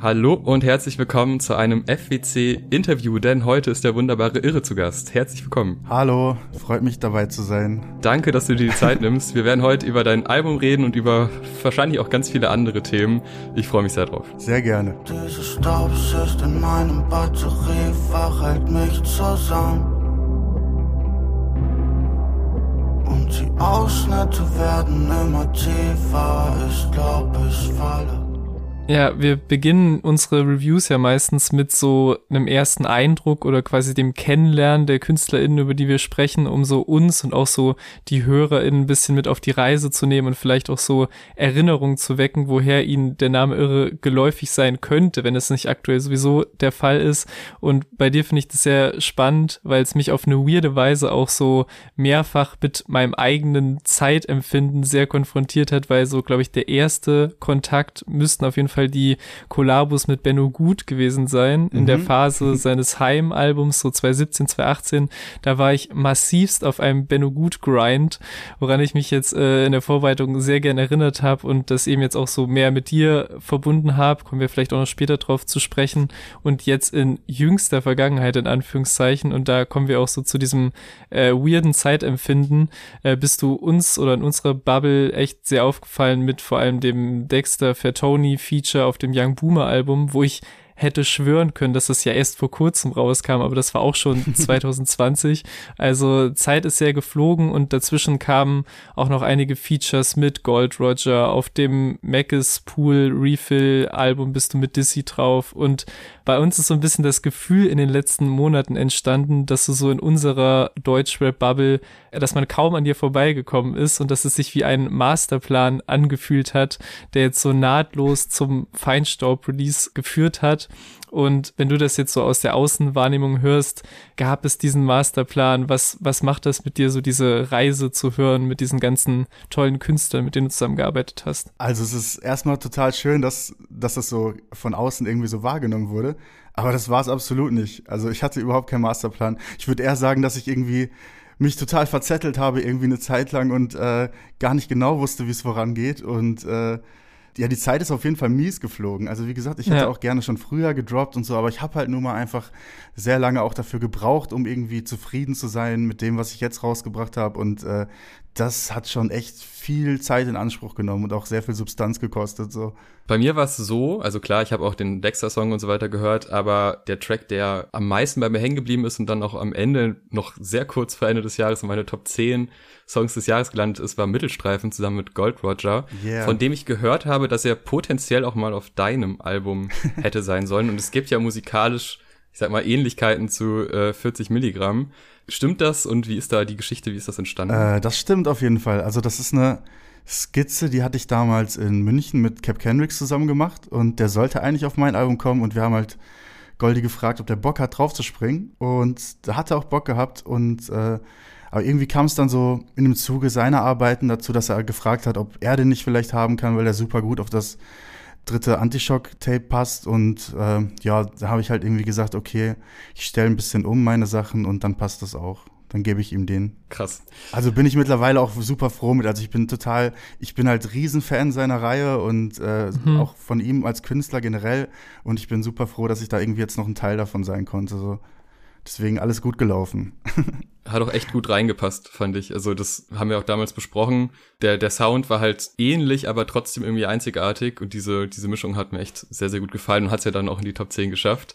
Hallo und herzlich willkommen zu einem FWC-Interview, denn heute ist der wunderbare Irre zu Gast. Herzlich willkommen. Hallo, freut mich dabei zu sein. Danke, dass du dir die Zeit nimmst. Wir werden heute über dein Album reden und über wahrscheinlich auch ganz viele andere Themen. Ich freue mich sehr drauf. Sehr gerne. Diese Staubschicht in meinem Batteriefach hält mich zusammen. Und die Ausschnitte werden immer tiefer. Ich glaub, ich falle. Ja, wir beginnen unsere Reviews ja meistens mit so einem ersten Eindruck oder quasi dem Kennenlernen der KünstlerInnen, über die wir sprechen, um so uns und auch so die HörerInnen ein bisschen mit auf die Reise zu nehmen und vielleicht auch so Erinnerungen zu wecken, woher ihnen der Name Irre geläufig sein könnte, wenn es nicht aktuell sowieso der Fall ist. Und bei dir finde ich das sehr spannend, weil es mich auf eine weirde Weise auch so mehrfach mit meinem eigenen Zeitempfinden sehr konfrontiert hat, weil so, glaube ich, der erste Kontakt müssten auf jeden Fall Fall die Kollabos mit Benno Gut gewesen sein, in mhm. der Phase seines Heim-Albums, so 2017, 2018. Da war ich massivst auf einem Benno Gut-Grind, woran ich mich jetzt äh, in der Vorbereitung sehr gern erinnert habe und das eben jetzt auch so mehr mit dir verbunden habe. Kommen wir vielleicht auch noch später drauf zu sprechen. Und jetzt in jüngster Vergangenheit, in Anführungszeichen, und da kommen wir auch so zu diesem äh, weirden Zeitempfinden, äh, bist du uns oder in unserer Bubble echt sehr aufgefallen mit vor allem dem Dexter Fertoni Feature auf dem Young Boomer Album, wo ich hätte schwören können, dass es ja erst vor kurzem rauskam, aber das war auch schon 2020. Also Zeit ist sehr geflogen und dazwischen kamen auch noch einige Features mit Gold Roger. Auf dem Macis Pool Refill Album bist du mit Dizzy drauf und bei uns ist so ein bisschen das Gefühl in den letzten Monaten entstanden, dass du so in unserer Deutschrap-Bubble, dass man kaum an dir vorbeigekommen ist und dass es sich wie ein Masterplan angefühlt hat, der jetzt so nahtlos zum Feinstaub-Release geführt hat und wenn du das jetzt so aus der Außenwahrnehmung hörst, gab es diesen Masterplan? Was, was macht das mit dir, so diese Reise zu hören mit diesen ganzen tollen Künstlern, mit denen du zusammengearbeitet hast? Also es ist erstmal total schön, dass, dass das so von außen irgendwie so wahrgenommen wurde. Aber das war es absolut nicht. Also ich hatte überhaupt keinen Masterplan. Ich würde eher sagen, dass ich irgendwie mich total verzettelt habe, irgendwie eine Zeit lang und äh, gar nicht genau wusste, wie es vorangeht. Und äh, ja, die Zeit ist auf jeden Fall mies geflogen. Also wie gesagt, ich hätte ja. auch gerne schon früher gedroppt und so, aber ich habe halt nur mal einfach sehr lange auch dafür gebraucht, um irgendwie zufrieden zu sein mit dem, was ich jetzt rausgebracht habe. Und äh, das hat schon echt viel Zeit in Anspruch genommen und auch sehr viel Substanz gekostet. So. Bei mir war es so, also klar, ich habe auch den Dexter-Song und so weiter gehört, aber der Track, der am meisten bei mir hängen geblieben ist und dann auch am Ende noch sehr kurz vor Ende des Jahres in meine Top 10 Songs des Jahres gelandet ist, war Mittelstreifen zusammen mit Gold Roger, yeah. von dem ich gehört habe, dass er potenziell auch mal auf deinem Album hätte sein sollen. Und es gibt ja musikalisch, ich sag mal, Ähnlichkeiten zu äh, 40 Milligramm. Stimmt das und wie ist da die Geschichte, wie ist das entstanden? Äh, das stimmt auf jeden Fall. Also das ist eine Skizze, die hatte ich damals in München mit Cap Kendricks zusammen gemacht und der sollte eigentlich auf mein Album kommen und wir haben halt Goldi gefragt, ob der Bock hat, drauf zu springen und da hat er auch Bock gehabt und äh, aber irgendwie kam es dann so in dem Zuge seiner Arbeiten dazu, dass er gefragt hat, ob er den nicht vielleicht haben kann, weil er super gut auf das dritte Antishock-Tape passt. Und äh, ja, da habe ich halt irgendwie gesagt, okay, ich stelle ein bisschen um meine Sachen und dann passt das auch. Dann gebe ich ihm den. Krass. Also bin ich mittlerweile auch super froh mit. Also ich bin total, ich bin halt Riesenfan seiner Reihe und äh, mhm. auch von ihm als Künstler generell. Und ich bin super froh, dass ich da irgendwie jetzt noch ein Teil davon sein konnte. So. Deswegen alles gut gelaufen. Hat auch echt gut reingepasst, fand ich. Also das haben wir auch damals besprochen. Der, der Sound war halt ähnlich, aber trotzdem irgendwie einzigartig. Und diese, diese Mischung hat mir echt sehr, sehr gut gefallen und hat es ja dann auch in die Top 10 geschafft.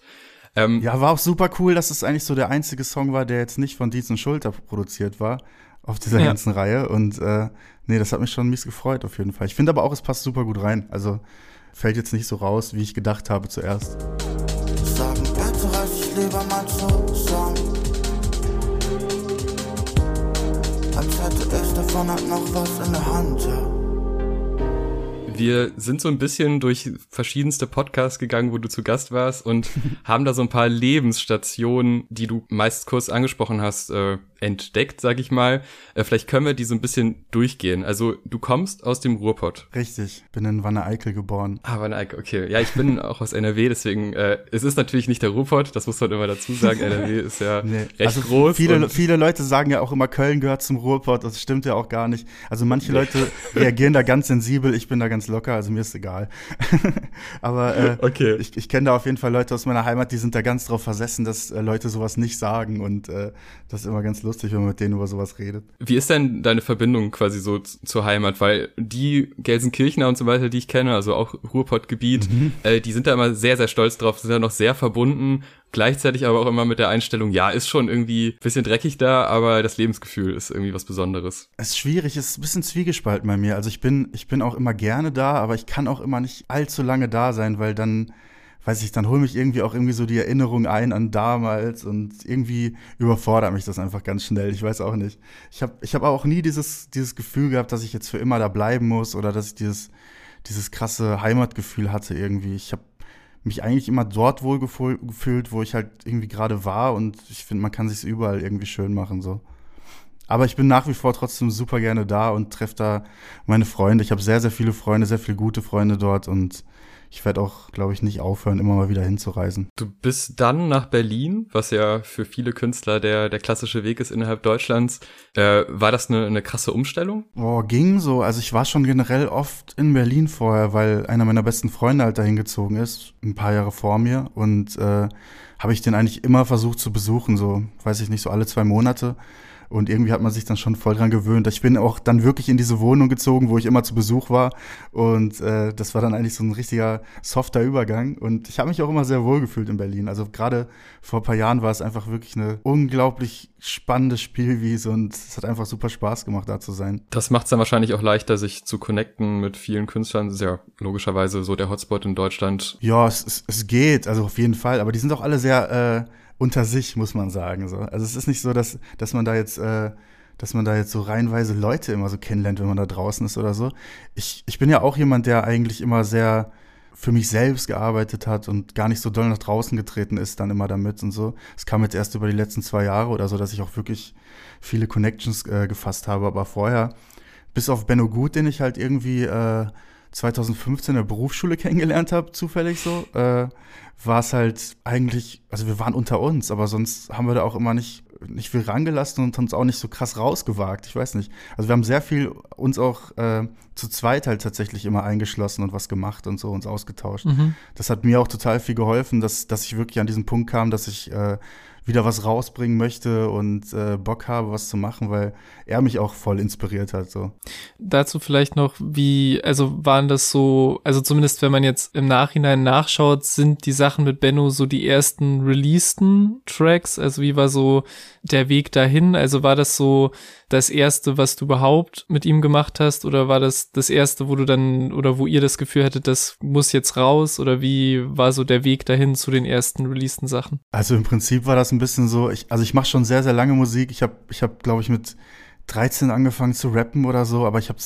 Ähm, ja, war auch super cool, dass es eigentlich so der einzige Song war, der jetzt nicht von Dietz und Schulter produziert war auf dieser ja. ganzen Reihe. Und äh, nee, das hat mich schon mies gefreut auf jeden Fall. Ich finde aber auch, es passt super gut rein. Also fällt jetzt nicht so raus, wie ich gedacht habe zuerst. Lieber mal zusammen. Als hätte ich davon halt noch was in der Hand, ja. Wir sind so ein bisschen durch verschiedenste Podcasts gegangen, wo du zu Gast warst und haben da so ein paar Lebensstationen, die du meist kurz angesprochen hast, äh, entdeckt, sag ich mal. Äh, vielleicht können wir die so ein bisschen durchgehen. Also du kommst aus dem Ruhrpott. Richtig, bin in Wanne-Eickel geboren. Ah, Wanne-Eickel, okay. Ja, ich bin auch aus NRW, deswegen, äh, es ist natürlich nicht der Ruhrpott, das muss man immer dazu sagen. NRW ist ja nee. recht also groß. Viele, viele Leute sagen ja auch immer, Köln gehört zum Ruhrpott, das stimmt ja auch gar nicht. Also manche nee. Leute reagieren da ganz sensibel, ich bin da ganz locker, also mir ist egal. Aber äh, okay. ich, ich kenne da auf jeden Fall Leute aus meiner Heimat, die sind da ganz drauf versessen, dass äh, Leute sowas nicht sagen und äh, das ist immer ganz lustig, wenn man mit denen über sowas redet. Wie ist denn deine Verbindung quasi so zur Heimat? Weil die Gelsenkirchener und so weiter, die ich kenne, also auch Ruhrpottgebiet, mhm. äh, die sind da immer sehr, sehr stolz drauf, sind da noch sehr verbunden gleichzeitig aber auch immer mit der Einstellung, ja, ist schon irgendwie bisschen dreckig da, aber das Lebensgefühl ist irgendwie was Besonderes. Es ist schwierig, es ist ein bisschen zwiegespalten bei mir. Also ich bin, ich bin auch immer gerne da, aber ich kann auch immer nicht allzu lange da sein, weil dann weiß ich, dann hol mich irgendwie auch irgendwie so die Erinnerung ein an damals und irgendwie überfordert mich das einfach ganz schnell. Ich weiß auch nicht. Ich habe ich hab auch nie dieses, dieses Gefühl gehabt, dass ich jetzt für immer da bleiben muss oder dass ich dieses, dieses krasse Heimatgefühl hatte irgendwie. Ich habe mich eigentlich immer dort wohl gefühlt, wo ich halt irgendwie gerade war und ich finde, man kann sich überall irgendwie schön machen so. Aber ich bin nach wie vor trotzdem super gerne da und treffe da meine Freunde. Ich habe sehr, sehr viele Freunde, sehr viele gute Freunde dort und ich werde auch, glaube ich, nicht aufhören, immer mal wieder hinzureisen. Du bist dann nach Berlin, was ja für viele Künstler der, der klassische Weg ist innerhalb Deutschlands. Äh, war das eine, eine krasse Umstellung? Boah, ging so. Also ich war schon generell oft in Berlin vorher, weil einer meiner besten Freunde halt dahin gezogen ist, ein paar Jahre vor mir. Und äh, habe ich den eigentlich immer versucht zu besuchen, so, weiß ich nicht, so alle zwei Monate. Und irgendwie hat man sich dann schon voll dran gewöhnt. Ich bin auch dann wirklich in diese Wohnung gezogen, wo ich immer zu Besuch war. Und äh, das war dann eigentlich so ein richtiger softer Übergang. Und ich habe mich auch immer sehr wohl gefühlt in Berlin. Also gerade vor ein paar Jahren war es einfach wirklich eine unglaublich spannende Spielwiese und es hat einfach super Spaß gemacht, da zu sein. Das macht es dann wahrscheinlich auch leichter, sich zu connecten mit vielen Künstlern. Das ist ja logischerweise so der Hotspot in Deutschland. Ja, es, es, es geht, also auf jeden Fall. Aber die sind auch alle sehr äh, unter sich, muss man sagen. So. Also es ist nicht so, dass, dass man da jetzt, äh, dass man da jetzt so reihenweise Leute immer so kennenlernt, wenn man da draußen ist oder so. Ich, ich bin ja auch jemand, der eigentlich immer sehr für mich selbst gearbeitet hat und gar nicht so doll nach draußen getreten ist, dann immer damit und so. Es kam jetzt erst über die letzten zwei Jahre oder so, dass ich auch wirklich viele Connections äh, gefasst habe. Aber vorher, bis auf Benno Gut, den ich halt irgendwie äh, 2015 in der Berufsschule kennengelernt habe, zufällig so, äh, war es halt eigentlich, also wir waren unter uns, aber sonst haben wir da auch immer nicht, nicht viel rangelassen und uns auch nicht so krass rausgewagt. Ich weiß nicht. Also wir haben sehr viel uns auch äh, zu zweit halt tatsächlich immer eingeschlossen und was gemacht und so uns ausgetauscht. Mhm. Das hat mir auch total viel geholfen, dass, dass ich wirklich an diesen Punkt kam, dass ich äh, wieder was rausbringen möchte und äh, Bock habe, was zu machen, weil er mich auch voll inspiriert hat. So. Dazu vielleicht noch, wie, also waren das so, also zumindest wenn man jetzt im Nachhinein nachschaut, sind die Sachen mit Benno so die ersten releaseden Tracks? Also wie war so der Weg dahin? Also war das so das erste, was du überhaupt mit ihm gemacht hast? Oder war das das erste, wo du dann, oder wo ihr das Gefühl hattet, das muss jetzt raus? Oder wie war so der Weg dahin zu den ersten releaseden Sachen? Also im Prinzip war das ein bisschen so, ich, also ich mache schon sehr, sehr lange Musik. Ich habe, ich hab, glaube ich, mit 13 angefangen zu rappen oder so, aber ich habe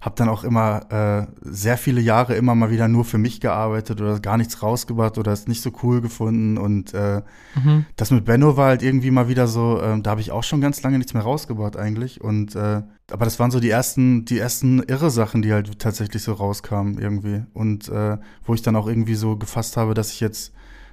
hab dann auch immer äh, sehr viele Jahre immer mal wieder nur für mich gearbeitet oder gar nichts rausgebracht oder es nicht so cool gefunden. Und äh, mhm. das mit Benno war halt irgendwie mal wieder so, äh, da habe ich auch schon ganz lange nichts mehr rausgebracht eigentlich. Und äh, aber das waren so die ersten, die ersten irre Sachen, die halt tatsächlich so rauskamen irgendwie. Und äh, wo ich dann auch irgendwie so gefasst habe, dass ich jetzt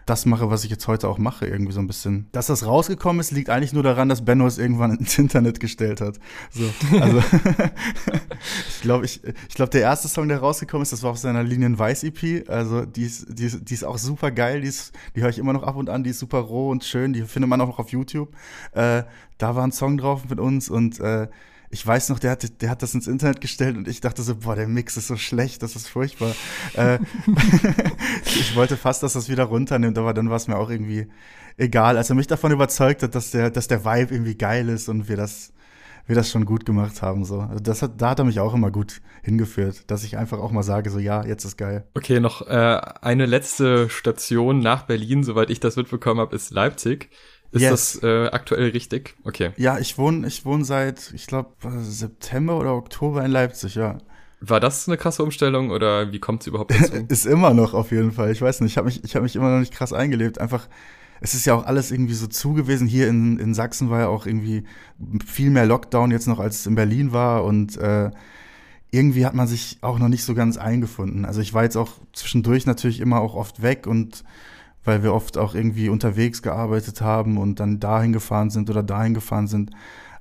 das mache, was ich jetzt heute auch mache, irgendwie so ein bisschen. Dass das rausgekommen ist, liegt eigentlich nur daran, dass Benno es irgendwann ins Internet gestellt hat. So, also ich glaube, ich, ich glaube, der erste Song, der rausgekommen ist, das war auf seiner Linien Weiß EP. Also die ist, die ist, die ist auch super geil, die, ist, die höre ich immer noch ab und an, die ist super roh und schön, die findet man auch noch auf YouTube. Äh, da war ein Song drauf mit uns und äh, ich weiß noch, der hat, der hat das ins Internet gestellt und ich dachte so, boah, der Mix ist so schlecht, das ist furchtbar. äh, ich wollte fast, dass das wieder runternimmt, aber dann war es mir auch irgendwie egal. Als er mich davon überzeugt hat, dass der, dass der Vibe irgendwie geil ist und wir das, wir das schon gut gemacht haben. So. Also das hat, da hat er mich auch immer gut hingeführt, dass ich einfach auch mal sage, so ja, jetzt ist geil. Okay, noch äh, eine letzte Station nach Berlin, soweit ich das mitbekommen habe, ist Leipzig. Ist yes. das äh, aktuell richtig? Okay. Ja, ich wohne, ich wohne seit, ich glaube, September oder Oktober in Leipzig, ja. War das eine krasse Umstellung oder wie kommt es überhaupt dazu? ist immer noch auf jeden Fall. Ich weiß nicht, ich habe mich, ich habe mich immer noch nicht krass eingelebt. Einfach, es ist ja auch alles irgendwie so zugewiesen. Hier in, in Sachsen war ja auch irgendwie viel mehr Lockdown jetzt noch, als es in Berlin war und äh, irgendwie hat man sich auch noch nicht so ganz eingefunden. Also ich war jetzt auch zwischendurch natürlich immer auch oft weg und weil wir oft auch irgendwie unterwegs gearbeitet haben und dann dahin gefahren sind oder dahin gefahren sind.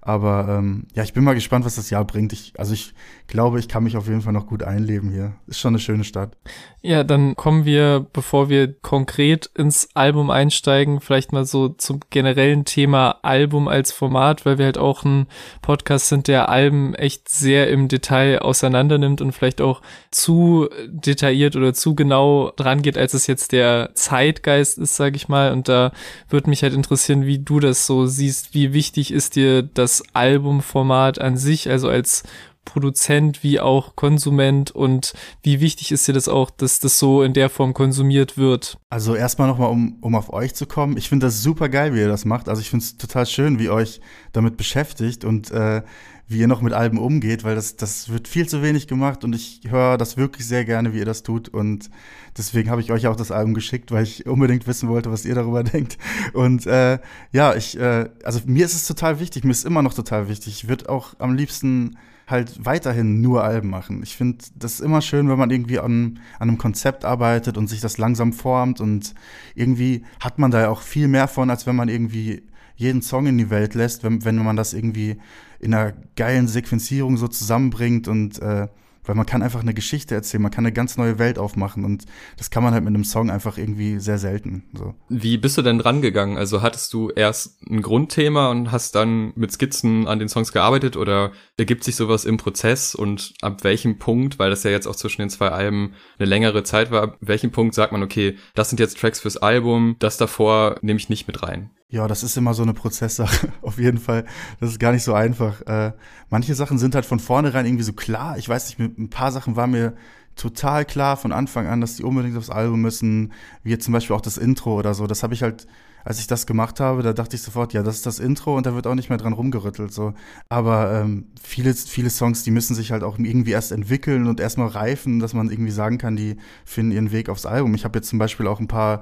Aber ähm, ja, ich bin mal gespannt, was das Jahr bringt. Ich, also ich glaube, ich kann mich auf jeden Fall noch gut einleben hier. Ist schon eine schöne Stadt. Ja, dann kommen wir, bevor wir konkret ins Album einsteigen, vielleicht mal so zum generellen Thema Album als Format, weil wir halt auch ein Podcast sind, der Alben echt sehr im Detail auseinander nimmt und vielleicht auch zu detailliert oder zu genau dran geht, als es jetzt der Zeitgeist ist, sage ich mal. Und da würde mich halt interessieren, wie du das so siehst. Wie wichtig ist dir das Albumformat an sich, also als Produzent wie auch Konsument und wie wichtig ist dir das auch, dass das so in der Form konsumiert wird? Also erstmal nochmal, um, um auf euch zu kommen. Ich finde das super geil, wie ihr das macht. Also ich finde es total schön, wie euch damit beschäftigt und äh, wie ihr noch mit Alben umgeht, weil das, das wird viel zu wenig gemacht und ich höre das wirklich sehr gerne, wie ihr das tut. Und deswegen habe ich euch auch das Album geschickt, weil ich unbedingt wissen wollte, was ihr darüber denkt. Und äh, ja, ich, äh, also mir ist es total wichtig, mir ist immer noch total wichtig. Ich würde auch am liebsten halt weiterhin nur Alben machen. Ich finde das immer schön, wenn man irgendwie an, an einem Konzept arbeitet und sich das langsam formt und irgendwie hat man da ja auch viel mehr von, als wenn man irgendwie jeden Song in die Welt lässt, wenn, wenn man das irgendwie in einer geilen Sequenzierung so zusammenbringt und äh, weil man kann einfach eine Geschichte erzählen, man kann eine ganz neue Welt aufmachen und das kann man halt mit einem Song einfach irgendwie sehr selten. So. Wie bist du denn rangegangen? Also hattest du erst ein Grundthema und hast dann mit Skizzen an den Songs gearbeitet oder ergibt sich sowas im Prozess und ab welchem Punkt, weil das ja jetzt auch zwischen den zwei Alben eine längere Zeit war, ab welchem Punkt sagt man, okay, das sind jetzt Tracks fürs Album, das davor nehme ich nicht mit rein? Ja, das ist immer so eine Prozesssache, auf jeden Fall. Das ist gar nicht so einfach. Äh, manche Sachen sind halt von vornherein irgendwie so klar. Ich weiß nicht, mit ein paar Sachen war mir total klar von Anfang an, dass die unbedingt aufs Album müssen, wie jetzt zum Beispiel auch das Intro oder so. Das habe ich halt, als ich das gemacht habe, da dachte ich sofort, ja, das ist das Intro und da wird auch nicht mehr dran rumgerüttelt. So. Aber ähm, viele, viele Songs, die müssen sich halt auch irgendwie erst entwickeln und erstmal reifen, dass man irgendwie sagen kann, die finden ihren Weg aufs Album. Ich habe jetzt zum Beispiel auch ein paar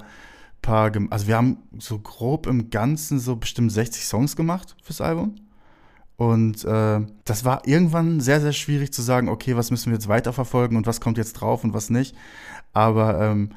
paar, also wir haben so grob im Ganzen so bestimmt 60 Songs gemacht fürs Album. Und äh, das war irgendwann sehr, sehr schwierig zu sagen, okay, was müssen wir jetzt weiterverfolgen und was kommt jetzt drauf und was nicht. Aber ähm,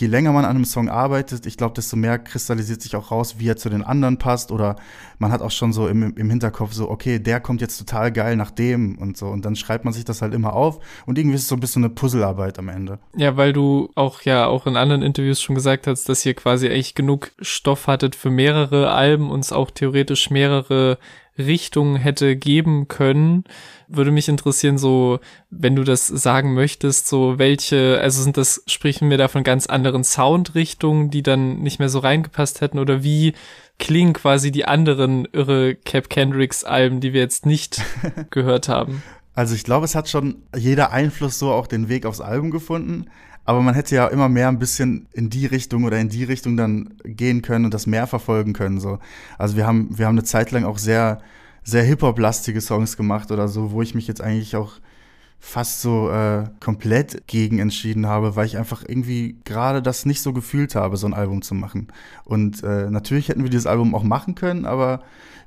je länger man an einem Song arbeitet, ich glaube, desto mehr kristallisiert sich auch raus, wie er zu den anderen passt. Oder man hat auch schon so im, im Hinterkopf so, okay, der kommt jetzt total geil nach dem und so. Und dann schreibt man sich das halt immer auf. Und irgendwie ist es so ein bisschen eine Puzzlearbeit am Ende. Ja, weil du auch ja auch in anderen Interviews schon gesagt hast, dass ihr quasi echt genug Stoff hattet für mehrere Alben und es auch theoretisch mehrere Richtung hätte geben können. Würde mich interessieren, so, wenn du das sagen möchtest, so welche, also sind das, sprechen wir da von ganz anderen Soundrichtungen, die dann nicht mehr so reingepasst hätten oder wie klingen quasi die anderen irre Cap Kendricks Alben, die wir jetzt nicht gehört haben? Also ich glaube, es hat schon jeder Einfluss so auch den Weg aufs Album gefunden. Aber man hätte ja immer mehr ein bisschen in die Richtung oder in die Richtung dann gehen können und das mehr verfolgen können. So. Also wir haben, wir haben eine Zeit lang auch sehr, sehr Hip-Hop-lastige Songs gemacht oder so, wo ich mich jetzt eigentlich auch fast so äh, komplett gegen entschieden habe, weil ich einfach irgendwie gerade das nicht so gefühlt habe, so ein Album zu machen. Und äh, natürlich hätten wir dieses Album auch machen können, aber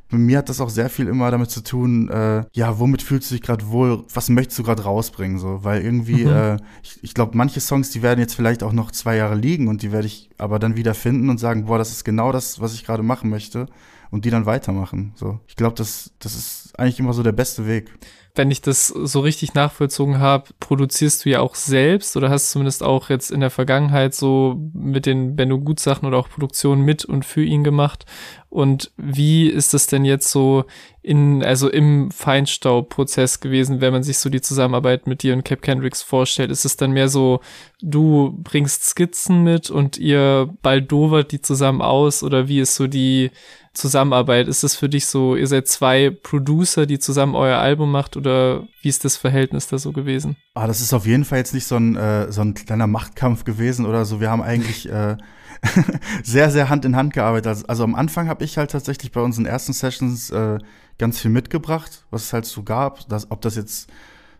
bei mir hat das auch sehr viel immer damit zu tun, äh, ja, womit fühlst du dich gerade wohl, was möchtest du gerade rausbringen, so, weil irgendwie, mhm. äh, ich, ich glaube, manche Songs, die werden jetzt vielleicht auch noch zwei Jahre liegen und die werde ich aber dann wieder finden und sagen, boah, das ist genau das, was ich gerade machen möchte und die dann weitermachen, so. Ich glaube, das, das ist eigentlich immer so der beste Weg wenn ich das so richtig nachvollzogen habe, produzierst du ja auch selbst oder hast zumindest auch jetzt in der Vergangenheit so mit den Benno Gut Sachen oder auch Produktionen mit und für ihn gemacht. Und wie ist das denn jetzt so in, also im Feinstaubprozess gewesen, wenn man sich so die Zusammenarbeit mit dir und Cap Kendricks vorstellt? Ist es dann mehr so, du bringst Skizzen mit und ihr baldowert die zusammen aus oder wie ist so die Zusammenarbeit? Ist es für dich so, ihr seid zwei Producer, die zusammen euer Album macht oder wie ist das Verhältnis da so gewesen? Ah, das ist auf jeden Fall jetzt nicht so ein, äh, so ein kleiner Machtkampf gewesen oder so. Wir haben eigentlich äh, sehr, sehr Hand in Hand gearbeitet. Also, also am Anfang habe ich halt tatsächlich bei unseren ersten Sessions äh, ganz viel mitgebracht, was es halt so gab. Dass, ob das jetzt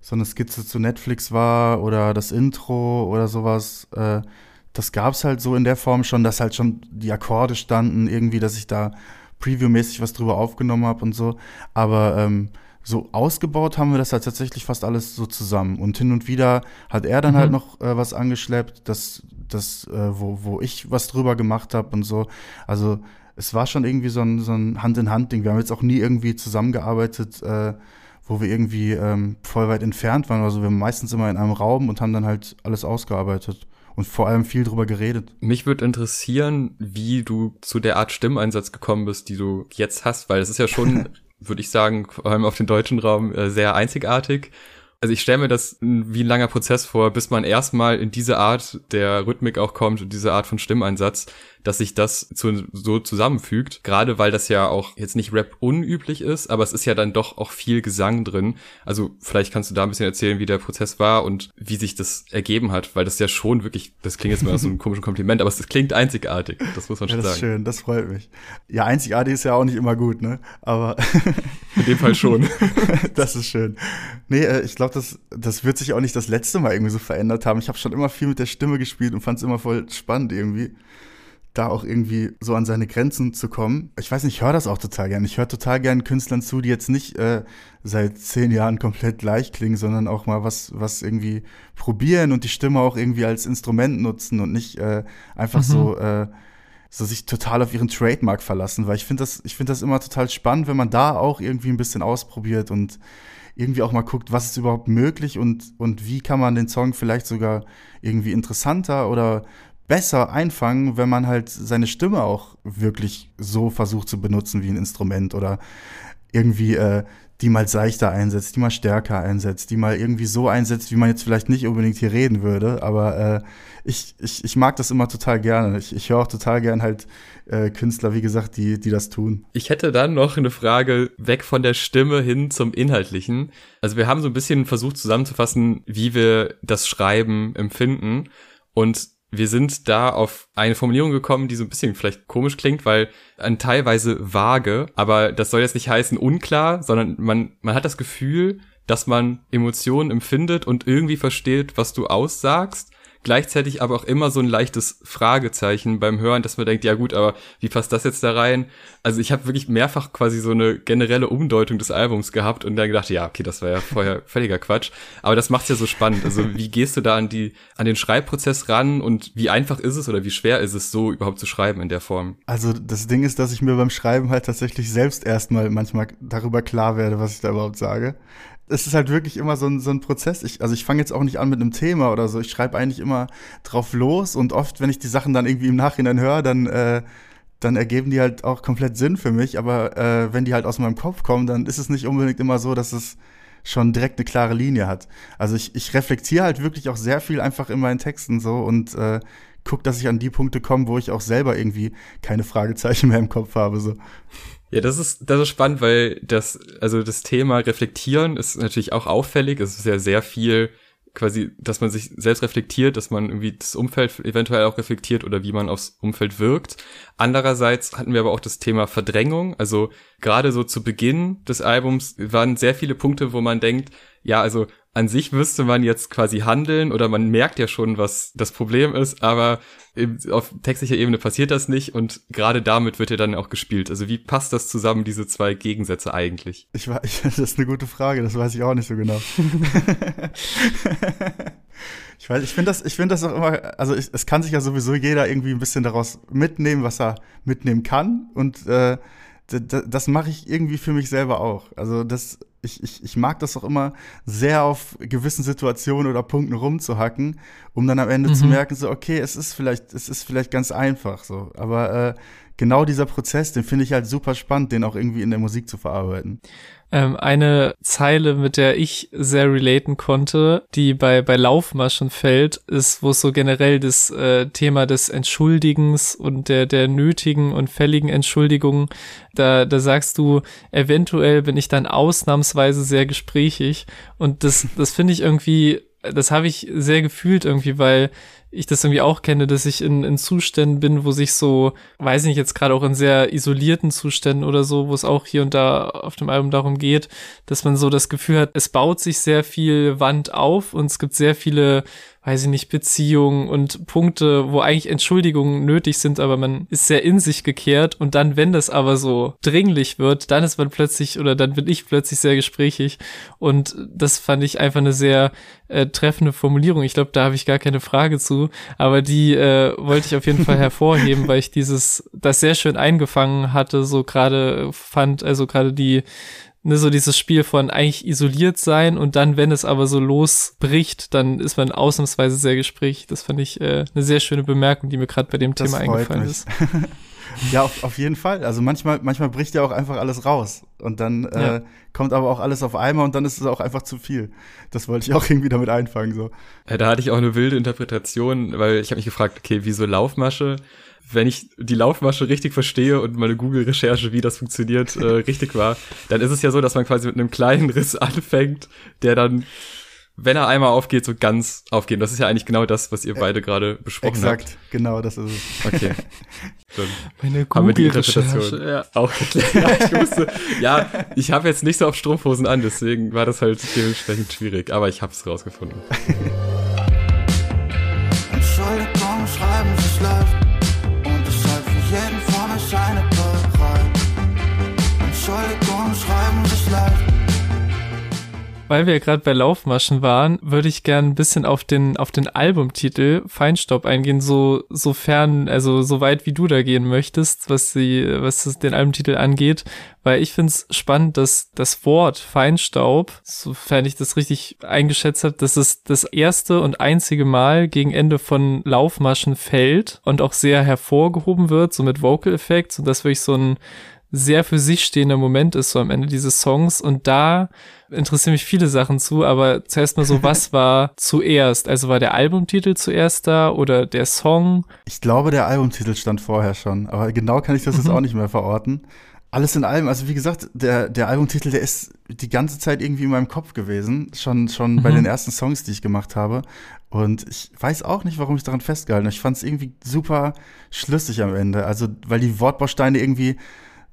so eine Skizze zu Netflix war oder das Intro oder sowas. Äh, das gab's halt so in der Form schon, dass halt schon die Akkorde standen, irgendwie, dass ich da Preview-mäßig was drüber aufgenommen habe und so. Aber ähm, so ausgebaut haben wir das halt tatsächlich fast alles so zusammen. Und hin und wieder hat er dann halt mhm. halt noch äh, was angeschleppt, das, das, äh, wo, wo ich was drüber gemacht habe und so. Also es war schon irgendwie so ein, so ein Hand-in-Hand-Ding. Wir haben jetzt auch nie irgendwie zusammengearbeitet, äh, wo wir irgendwie ähm, voll weit entfernt waren. Also wir waren meistens immer in einem Raum und haben dann halt alles ausgearbeitet und vor allem viel drüber geredet. Mich würde interessieren, wie du zu der Art Stimmeinsatz gekommen bist, die du jetzt hast, weil es ist ja schon, würde ich sagen, vor allem auf den deutschen Raum äh, sehr einzigartig. Also ich stelle mir das wie ein langer Prozess vor, bis man erstmal in diese Art der Rhythmik auch kommt und diese Art von Stimmeinsatz, dass sich das zu, so zusammenfügt. Gerade weil das ja auch jetzt nicht Rap unüblich ist, aber es ist ja dann doch auch viel Gesang drin. Also vielleicht kannst du da ein bisschen erzählen, wie der Prozess war und wie sich das ergeben hat, weil das ja schon wirklich, das klingt jetzt mal so ein komisches Kompliment, aber es klingt einzigartig. Das muss man schon ja, das sagen. Das ist schön, das freut mich. Ja, einzigartig ist ja auch nicht immer gut, ne? Aber in dem Fall schon. das ist schön. Nee, äh, ich glaube, das, das wird sich auch nicht das letzte Mal irgendwie so verändert haben. Ich habe schon immer viel mit der Stimme gespielt und fand es immer voll spannend irgendwie da auch irgendwie so an seine Grenzen zu kommen. Ich weiß nicht, ich höre das auch total gern. Ich höre total gern Künstlern zu, die jetzt nicht äh, seit zehn Jahren komplett gleich klingen, sondern auch mal was, was irgendwie probieren und die Stimme auch irgendwie als Instrument nutzen und nicht äh, einfach mhm. so, äh, so sich total auf ihren Trademark verlassen. Weil ich finde das, ich finde das immer total spannend, wenn man da auch irgendwie ein bisschen ausprobiert und irgendwie auch mal guckt, was ist überhaupt möglich und, und wie kann man den Song vielleicht sogar irgendwie interessanter oder besser einfangen, wenn man halt seine Stimme auch wirklich so versucht zu benutzen wie ein Instrument oder irgendwie äh, die mal seichter einsetzt, die mal stärker einsetzt, die mal irgendwie so einsetzt, wie man jetzt vielleicht nicht unbedingt hier reden würde. Aber äh, ich, ich, ich mag das immer total gerne. Ich, ich höre auch total gern halt äh, Künstler, wie gesagt, die, die das tun. Ich hätte dann noch eine Frage weg von der Stimme hin zum Inhaltlichen. Also wir haben so ein bisschen versucht zusammenzufassen, wie wir das Schreiben empfinden. Und wir sind da auf eine Formulierung gekommen, die so ein bisschen vielleicht komisch klingt, weil ein teilweise vage, aber das soll jetzt nicht heißen unklar, sondern man, man hat das Gefühl, dass man Emotionen empfindet und irgendwie versteht, was du aussagst, gleichzeitig aber auch immer so ein leichtes Fragezeichen beim Hören, dass man denkt, ja gut, aber wie passt das jetzt da rein? Also ich habe wirklich mehrfach quasi so eine generelle Umdeutung des Albums gehabt und dann gedacht, ja, okay, das war ja vorher völliger Quatsch. Aber das macht's ja so spannend. Also wie gehst du da an die, an den Schreibprozess ran und wie einfach ist es oder wie schwer ist es so überhaupt zu schreiben in der Form? Also das Ding ist, dass ich mir beim Schreiben halt tatsächlich selbst erstmal manchmal darüber klar werde, was ich da überhaupt sage es ist halt wirklich immer so ein, so ein Prozess. Ich, also ich fange jetzt auch nicht an mit einem Thema oder so. Ich schreibe eigentlich immer drauf los und oft, wenn ich die Sachen dann irgendwie im Nachhinein höre, dann, äh, dann ergeben die halt auch komplett Sinn für mich. Aber äh, wenn die halt aus meinem Kopf kommen, dann ist es nicht unbedingt immer so, dass es schon direkt eine klare Linie hat. Also ich, ich reflektiere halt wirklich auch sehr viel einfach in meinen Texten so und äh, guck, dass ich an die Punkte komme, wo ich auch selber irgendwie keine Fragezeichen mehr im Kopf habe. So. Ja, das ist, das ist spannend, weil das, also das Thema Reflektieren ist natürlich auch auffällig. Es ist ja sehr viel quasi, dass man sich selbst reflektiert, dass man irgendwie das Umfeld eventuell auch reflektiert oder wie man aufs Umfeld wirkt. Andererseits hatten wir aber auch das Thema Verdrängung. Also gerade so zu Beginn des Albums waren sehr viele Punkte, wo man denkt, ja, also an sich müsste man jetzt quasi handeln oder man merkt ja schon, was das Problem ist, aber auf textlicher Ebene passiert das nicht und gerade damit wird ja dann auch gespielt. Also wie passt das zusammen, diese zwei Gegensätze eigentlich? Ich, war, ich, das ist eine gute Frage, das weiß ich auch nicht so genau. ich weiß, ich finde das, ich finde das auch immer, also ich, es kann sich ja sowieso jeder irgendwie ein bisschen daraus mitnehmen, was er mitnehmen kann und äh, das mache ich irgendwie für mich selber auch. Also das, ich, ich, ich mag das auch immer sehr auf gewissen Situationen oder Punkten rumzuhacken, um dann am Ende mhm. zu merken, so, okay, es ist vielleicht, es ist vielleicht ganz einfach so. Aber äh, genau dieser Prozess, den finde ich halt super spannend, den auch irgendwie in der Musik zu verarbeiten. Ähm, eine Zeile, mit der ich sehr relaten konnte, die bei, bei Laufmaschen fällt, ist, wo es so generell das äh, Thema des Entschuldigens und der, der nötigen und fälligen Entschuldigung, da, da sagst du, eventuell bin ich dann ausnahmsweise sehr gesprächig. Und das, das finde ich irgendwie das habe ich sehr gefühlt irgendwie, weil ich das irgendwie auch kenne, dass ich in, in Zuständen bin, wo sich so, weiß nicht, jetzt gerade auch in sehr isolierten Zuständen oder so, wo es auch hier und da auf dem Album darum geht, dass man so das Gefühl hat, es baut sich sehr viel Wand auf und es gibt sehr viele weiß ich nicht, Beziehungen und Punkte, wo eigentlich Entschuldigungen nötig sind, aber man ist sehr in sich gekehrt und dann, wenn das aber so dringlich wird, dann ist man plötzlich oder dann bin ich plötzlich sehr gesprächig und das fand ich einfach eine sehr äh, treffende Formulierung. Ich glaube, da habe ich gar keine Frage zu, aber die äh, wollte ich auf jeden Fall hervorheben, weil ich dieses das sehr schön eingefangen hatte, so gerade fand, also gerade die ne, so dieses Spiel von eigentlich isoliert sein und dann, wenn es aber so losbricht, dann ist man ausnahmsweise sehr gesprächig. Das fand ich äh, eine sehr schöne Bemerkung, die mir gerade bei dem das Thema eingefallen mich. ist. ja, auf, auf jeden Fall. Also manchmal, manchmal bricht ja auch einfach alles raus und dann äh, ja. kommt aber auch alles auf einmal und dann ist es auch einfach zu viel. Das wollte ich auch irgendwie damit einfangen so. Ja, da hatte ich auch eine wilde Interpretation, weil ich habe mich gefragt, okay, wieso Laufmasche? wenn ich die Laufmasche richtig verstehe und meine Google-Recherche, wie das funktioniert, äh, richtig war, dann ist es ja so, dass man quasi mit einem kleinen Riss anfängt, der dann, wenn er einmal aufgeht, so ganz aufgeht. Das ist ja eigentlich genau das, was ihr beide gerade besprochen Exakt, habt. Exakt, genau, das ist es. Okay. Dann meine Google-Recherche, ja. auch geklärt. Ich wusste, ja, ich habe jetzt nicht so auf Strumpfhosen an, deswegen war das halt dementsprechend schwierig, aber ich habe es rausgefunden. Weil wir gerade bei Laufmaschen waren, würde ich gern ein bisschen auf den, auf den Albumtitel Feinstaub eingehen, so, sofern, also so weit wie du da gehen möchtest, was sie, was den Albumtitel angeht, weil ich finde es spannend, dass das Wort Feinstaub, sofern ich das richtig eingeschätzt habe, dass es das erste und einzige Mal gegen Ende von Laufmaschen fällt und auch sehr hervorgehoben wird, so mit Vocal Effects. Und das wirklich so ein sehr für sich stehender Moment ist, so am Ende dieses Songs. Und da interessieren mich viele Sachen zu, aber zuerst mal so, was war zuerst? Also war der Albumtitel zuerst da oder der Song? Ich glaube, der Albumtitel stand vorher schon, aber genau kann ich das jetzt mhm. auch nicht mehr verorten. Alles in allem, also wie gesagt, der, der Albumtitel, der ist die ganze Zeit irgendwie in meinem Kopf gewesen, schon, schon mhm. bei den ersten Songs, die ich gemacht habe. Und ich weiß auch nicht, warum ich daran festgehalten habe. Ich fand es irgendwie super schlüssig am Ende. Also, weil die Wortbausteine irgendwie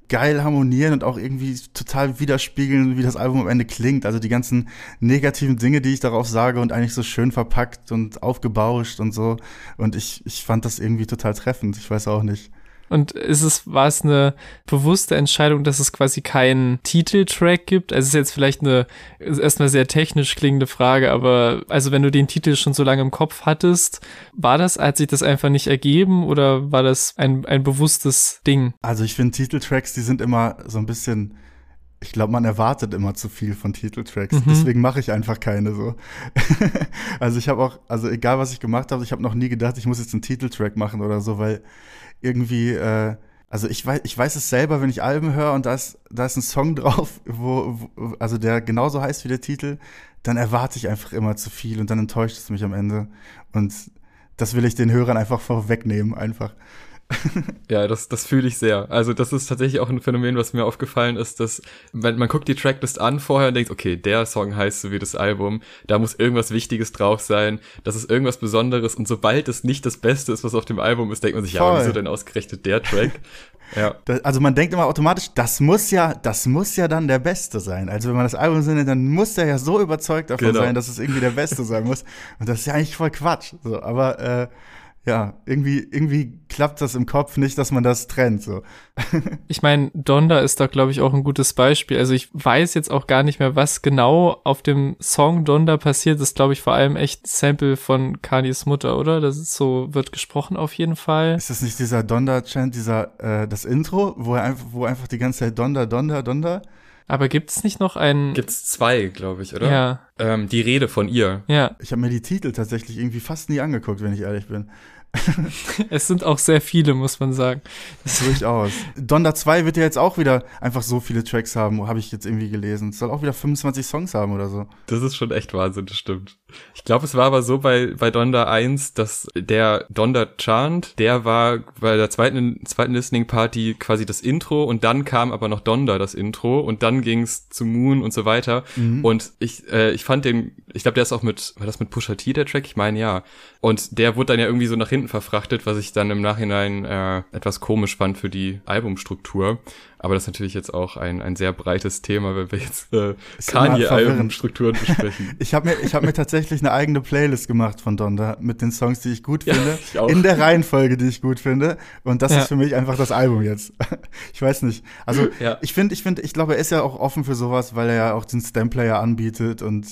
geil harmonieren und auch irgendwie total widerspiegeln, wie das Album am Ende klingt. Also die ganzen negativen Dinge, die ich darauf sage und eigentlich so schön verpackt und aufgebauscht und so. Und ich, ich fand das irgendwie total treffend. Ich weiß auch nicht. Und ist es, war es eine bewusste Entscheidung, dass es quasi keinen Titeltrack gibt? Also es ist jetzt vielleicht eine erstmal sehr technisch klingende Frage, aber also wenn du den Titel schon so lange im Kopf hattest, war das, hat sich das einfach nicht ergeben oder war das ein, ein bewusstes Ding? Also ich finde Titeltracks, die sind immer so ein bisschen ich glaube, man erwartet immer zu viel von Titeltracks. Mhm. Deswegen mache ich einfach keine so. also ich habe auch, also egal was ich gemacht habe, ich habe noch nie gedacht, ich muss jetzt einen Titeltrack machen oder so, weil irgendwie, äh, also ich weiß, ich weiß es selber, wenn ich Alben höre und da ist, da ist ein Song drauf, wo, wo, also der genauso heißt wie der Titel, dann erwarte ich einfach immer zu viel und dann enttäuscht es mich am Ende. Und das will ich den Hörern einfach vorwegnehmen, einfach. ja, das, das fühle ich sehr. Also das ist tatsächlich auch ein Phänomen, was mir aufgefallen ist, dass wenn man guckt die Tracklist an vorher und denkt, okay, der Song heißt so wie das Album, da muss irgendwas Wichtiges drauf sein, das ist irgendwas Besonderes und sobald es nicht das Beste ist, was auf dem Album ist, denkt man sich, Voll. ja, wieso denn ausgerechnet der Track? ja. also man denkt immer automatisch, das muss ja, das muss ja dann der Beste sein. Also wenn man das Album sinnet, dann muss der ja so überzeugt davon genau. sein, dass es irgendwie der Beste sein muss. Und das ist ja eigentlich voll Quatsch. So, aber äh, ja, irgendwie, irgendwie klappt das im Kopf nicht, dass man das trennt. So. ich meine, Donda ist da, glaube ich, auch ein gutes Beispiel. Also ich weiß jetzt auch gar nicht mehr, was genau auf dem Song Donda passiert. Das ist, glaube ich, vor allem echt Sample von Kanyes Mutter, oder? Das ist so, wird gesprochen auf jeden Fall. Ist das nicht dieser Donda-Chant, dieser, äh, das Intro, wo er einfach, wo einfach die ganze Zeit Donda, Donda, Donda? Aber gibt's nicht noch einen? Gibt's zwei, glaube ich, oder? Ja. Ähm, die Rede von ihr. Ja. Ich habe mir die Titel tatsächlich irgendwie fast nie angeguckt, wenn ich ehrlich bin. es sind auch sehr viele, muss man sagen. Durchaus. Donda 2 wird ja jetzt auch wieder einfach so viele Tracks haben, habe ich jetzt irgendwie gelesen. Es soll auch wieder 25 Songs haben oder so. Das ist schon echt Wahnsinn, das stimmt. Ich glaube, es war aber so bei, bei Donda 1, dass der Donda Chant, der war bei der zweiten, zweiten Listening Party quasi das Intro und dann kam aber noch Donda das Intro und dann ging's zu Moon und so weiter. Mhm. Und ich, äh, ich fand den, ich glaube, der ist auch mit, war das mit Pusha T der Track? Ich meine ja. Und der wurde dann ja irgendwie so nach hinten Instrumenten verfrachtet, was ich dann im Nachhinein äh, etwas komisch fand für die Albumstruktur. Aber das ist natürlich jetzt auch ein, ein sehr breites Thema, wenn wir jetzt äh, Kanye-Albumstrukturen besprechen. ich habe mir, ich hab mir tatsächlich eine eigene Playlist gemacht von Donda mit den Songs, die ich gut finde, ja, ich in der Reihenfolge, die ich gut finde. Und das ja. ist für mich einfach das Album jetzt. ich weiß nicht. Also ja. ich finde, ich finde, ich glaube, er ist ja auch offen für sowas, weil er ja auch den Stamplayer anbietet und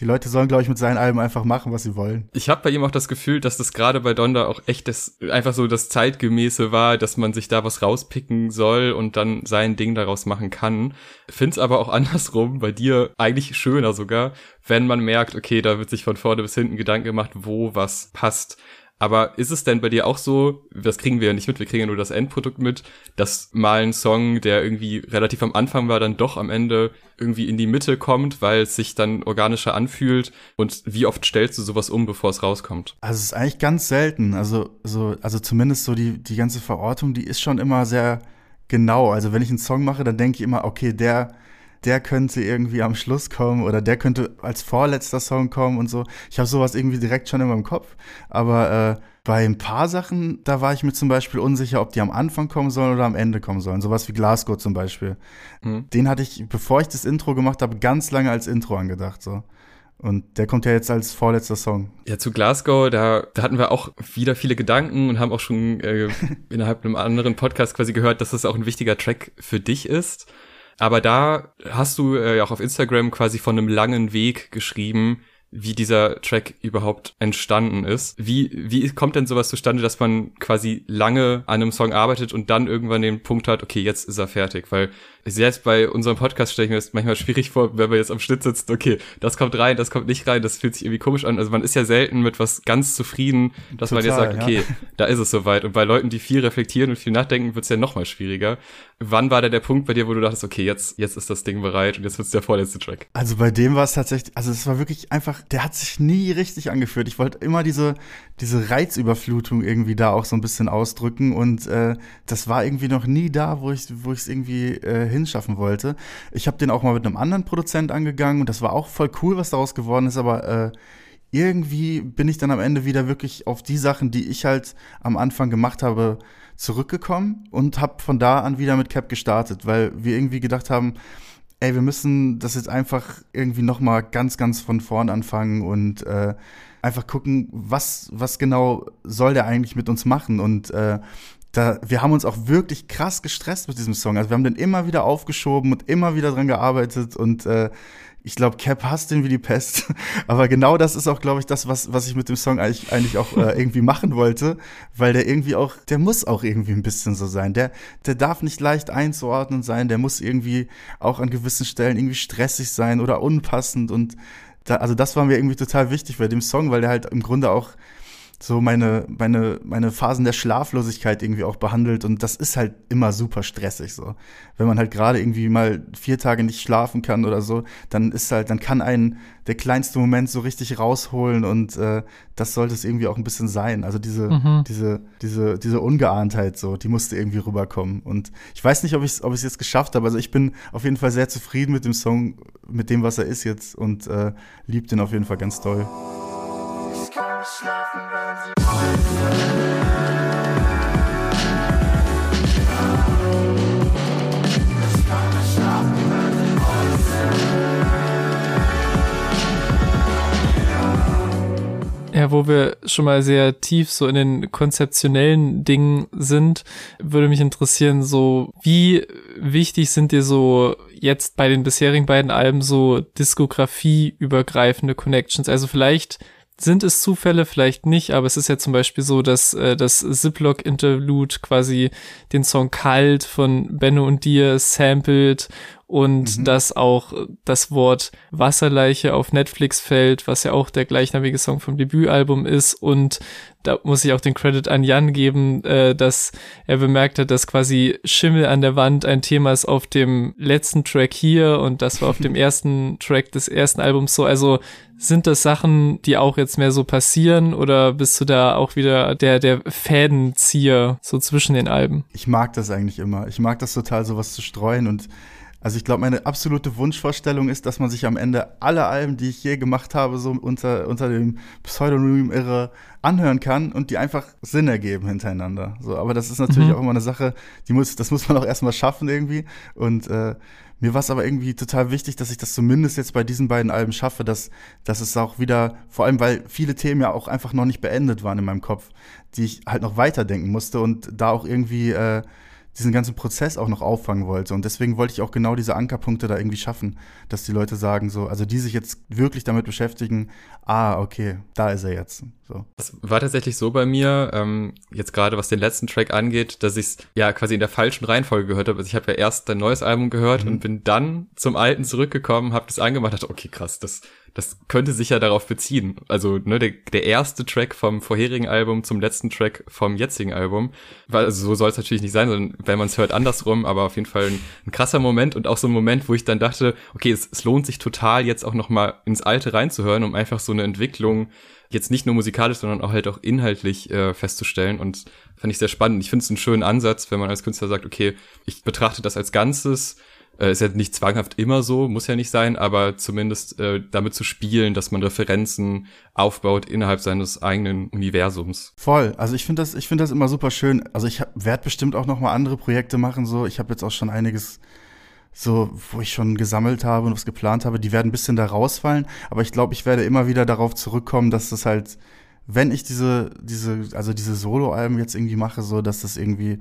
die Leute sollen, glaube ich, mit seinen Alben einfach machen, was sie wollen. Ich habe bei ihm auch das Gefühl, dass das gerade bei Donda auch echt das einfach so das zeitgemäße war, dass man sich da was rauspicken soll und dann sein Ding daraus machen kann. Find's aber auch andersrum, bei dir eigentlich schöner sogar, wenn man merkt, okay, da wird sich von vorne bis hinten Gedanken gemacht, wo was passt. Aber ist es denn bei dir auch so, das kriegen wir ja nicht mit, wir kriegen ja nur das Endprodukt mit, dass mal ein Song, der irgendwie relativ am Anfang war, dann doch am Ende irgendwie in die Mitte kommt, weil es sich dann organischer anfühlt? Und wie oft stellst du sowas um, bevor es rauskommt? Also es ist eigentlich ganz selten. Also, so, also zumindest so die, die ganze Verortung, die ist schon immer sehr genau. Also wenn ich einen Song mache, dann denke ich immer, okay, der der könnte irgendwie am Schluss kommen oder der könnte als vorletzter Song kommen und so. Ich habe sowas irgendwie direkt schon immer im Kopf. Aber äh, bei ein paar Sachen, da war ich mir zum Beispiel unsicher, ob die am Anfang kommen sollen oder am Ende kommen sollen. Sowas wie Glasgow zum Beispiel. Mhm. Den hatte ich, bevor ich das Intro gemacht habe, ganz lange als Intro angedacht. So. Und der kommt ja jetzt als vorletzter Song. Ja, zu Glasgow, da, da hatten wir auch wieder viele Gedanken und haben auch schon äh, innerhalb einem anderen Podcast quasi gehört, dass das auch ein wichtiger Track für dich ist. Aber da hast du äh, ja auch auf Instagram quasi von einem langen Weg geschrieben, wie dieser Track überhaupt entstanden ist. Wie, wie kommt denn sowas zustande, dass man quasi lange an einem Song arbeitet und dann irgendwann den Punkt hat, okay, jetzt ist er fertig? Weil selbst bei unserem Podcast stelle ich mir das manchmal schwierig vor, wenn wir jetzt am Schnitt sitzen, okay, das kommt rein, das kommt nicht rein, das fühlt sich irgendwie komisch an. Also man ist ja selten mit was ganz zufrieden, dass Total, man jetzt sagt, okay, ja. da ist es soweit. Und bei Leuten, die viel reflektieren und viel nachdenken, wird es ja noch mal schwieriger. Wann war da der Punkt bei dir, wo du dachtest, okay, jetzt, jetzt ist das Ding bereit und jetzt wird's der vorletzte Track? Also bei dem war es tatsächlich, also es war wirklich einfach, der hat sich nie richtig angeführt. Ich wollte immer diese, diese Reizüberflutung irgendwie da auch so ein bisschen ausdrücken und äh, das war irgendwie noch nie da, wo ich, wo ich es irgendwie äh, hinschaffen wollte. Ich habe den auch mal mit einem anderen Produzent angegangen und das war auch voll cool, was daraus geworden ist, aber äh, irgendwie bin ich dann am Ende wieder wirklich auf die Sachen, die ich halt am Anfang gemacht habe, zurückgekommen und habe von da an wieder mit Cap gestartet, weil wir irgendwie gedacht haben, ey, wir müssen das jetzt einfach irgendwie noch mal ganz, ganz von vorn anfangen und äh, einfach gucken, was, was genau soll der eigentlich mit uns machen und äh, da, wir haben uns auch wirklich krass gestresst mit diesem Song. Also wir haben den immer wieder aufgeschoben und immer wieder dran gearbeitet und äh, ich glaube, Cap hasst den wie die Pest. Aber genau das ist auch, glaube ich, das, was, was ich mit dem Song eigentlich, eigentlich auch äh, irgendwie machen wollte, weil der irgendwie auch, der muss auch irgendwie ein bisschen so sein. Der, der darf nicht leicht einzuordnen sein, der muss irgendwie auch an gewissen Stellen irgendwie stressig sein oder unpassend und da, also das war mir irgendwie total wichtig bei dem Song, weil der halt im Grunde auch so meine, meine, meine Phasen der Schlaflosigkeit irgendwie auch behandelt. Und das ist halt immer super stressig so. Wenn man halt gerade irgendwie mal vier Tage nicht schlafen kann oder so, dann ist halt, dann kann einen der kleinste Moment so richtig rausholen und äh, das sollte es irgendwie auch ein bisschen sein. Also diese, mhm. diese, diese, diese Ungeahntheit so, die musste irgendwie rüberkommen. Und ich weiß nicht, ob ich es ob ich's jetzt geschafft habe. Also ich bin auf jeden Fall sehr zufrieden mit dem Song, mit dem, was er ist jetzt und äh, lieb den auf jeden Fall ganz toll schlafen, wenn sie Ja, wo wir schon mal sehr tief so in den konzeptionellen Dingen sind, würde mich interessieren, so wie wichtig sind dir so jetzt bei den bisherigen beiden Alben so diskografieübergreifende Connections? Also vielleicht sind es Zufälle, vielleicht nicht, aber es ist ja zum Beispiel so, dass äh, das Ziploc-Interlude quasi den Song Kalt von Benno und dir samplet und mhm. dass auch das Wort Wasserleiche auf Netflix fällt, was ja auch der gleichnamige Song vom Debütalbum ist und da muss ich auch den Credit an Jan geben, äh, dass er bemerkt hat, dass quasi Schimmel an der Wand ein Thema ist auf dem letzten Track hier und das war auf dem ersten Track des ersten Albums so. Also sind das Sachen, die auch jetzt mehr so passieren oder bist du da auch wieder der, der Fädenzieher so zwischen den Alben? Ich mag das eigentlich immer. Ich mag das total, sowas zu streuen und Also ich glaube, meine absolute Wunschvorstellung ist, dass man sich am Ende alle Alben, die ich je gemacht habe, so unter, unter dem Pseudonym Irre anhören kann und die einfach Sinn ergeben hintereinander. So, aber das ist natürlich mhm. auch immer eine Sache, die muss, das muss man auch erstmal schaffen irgendwie. Und äh, mir war es aber irgendwie total wichtig, dass ich das zumindest jetzt bei diesen beiden Alben schaffe, dass, dass es auch wieder, vor allem weil viele Themen ja auch einfach noch nicht beendet waren in meinem Kopf, die ich halt noch weiterdenken musste und da auch irgendwie äh, diesen ganzen Prozess auch noch auffangen wollte. Und deswegen wollte ich auch genau diese Ankerpunkte da irgendwie schaffen, dass die Leute sagen, so, also die sich jetzt wirklich damit beschäftigen, ah, okay, da ist er jetzt. So. Das war tatsächlich so bei mir, ähm, jetzt gerade was den letzten Track angeht, dass ich es ja quasi in der falschen Reihenfolge gehört habe. Also ich habe ja erst ein neues Album gehört mhm. und bin dann zum alten zurückgekommen, habe das angemacht, dachte, okay, krass, das das könnte sich ja darauf beziehen. Also ne, der, der erste Track vom vorherigen Album zum letzten Track vom jetzigen Album. Weil, also so soll es natürlich nicht sein, sondern wenn man es hört, andersrum, aber auf jeden Fall ein, ein, krasser Moment und auch so ein Moment, wo ich dann dachte, okay, es, es lohnt sich total, jetzt auch nochmal ins Alte reinzuhören, um einfach so eine Entwicklung jetzt nicht nur musikalisch, sondern auch halt auch inhaltlich äh, festzustellen. Und fand ich sehr spannend. Ich finde es einen schönen Ansatz, wenn man als Künstler sagt, okay, ich betrachte das als Ganzes äh, ist ja nicht zwanghaft immer so, muss ja nicht sein, aber zumindest äh, damit zu spielen, dass man Referenzen aufbaut innerhalb seines eigenen Universums. Voll. Also ich finde das, ich finde das immer super schön. Also ich werde bestimmt auch noch mal andere Projekte machen. So, ich habe jetzt auch schon einiges so, wo ich schon gesammelt habe und was geplant habe, die werden ein bisschen da rausfallen. Aber ich glaube, ich werde immer wieder darauf zurückkommen, dass das halt, wenn ich diese, diese, also diese Solo-Alben jetzt irgendwie mache, so, dass das irgendwie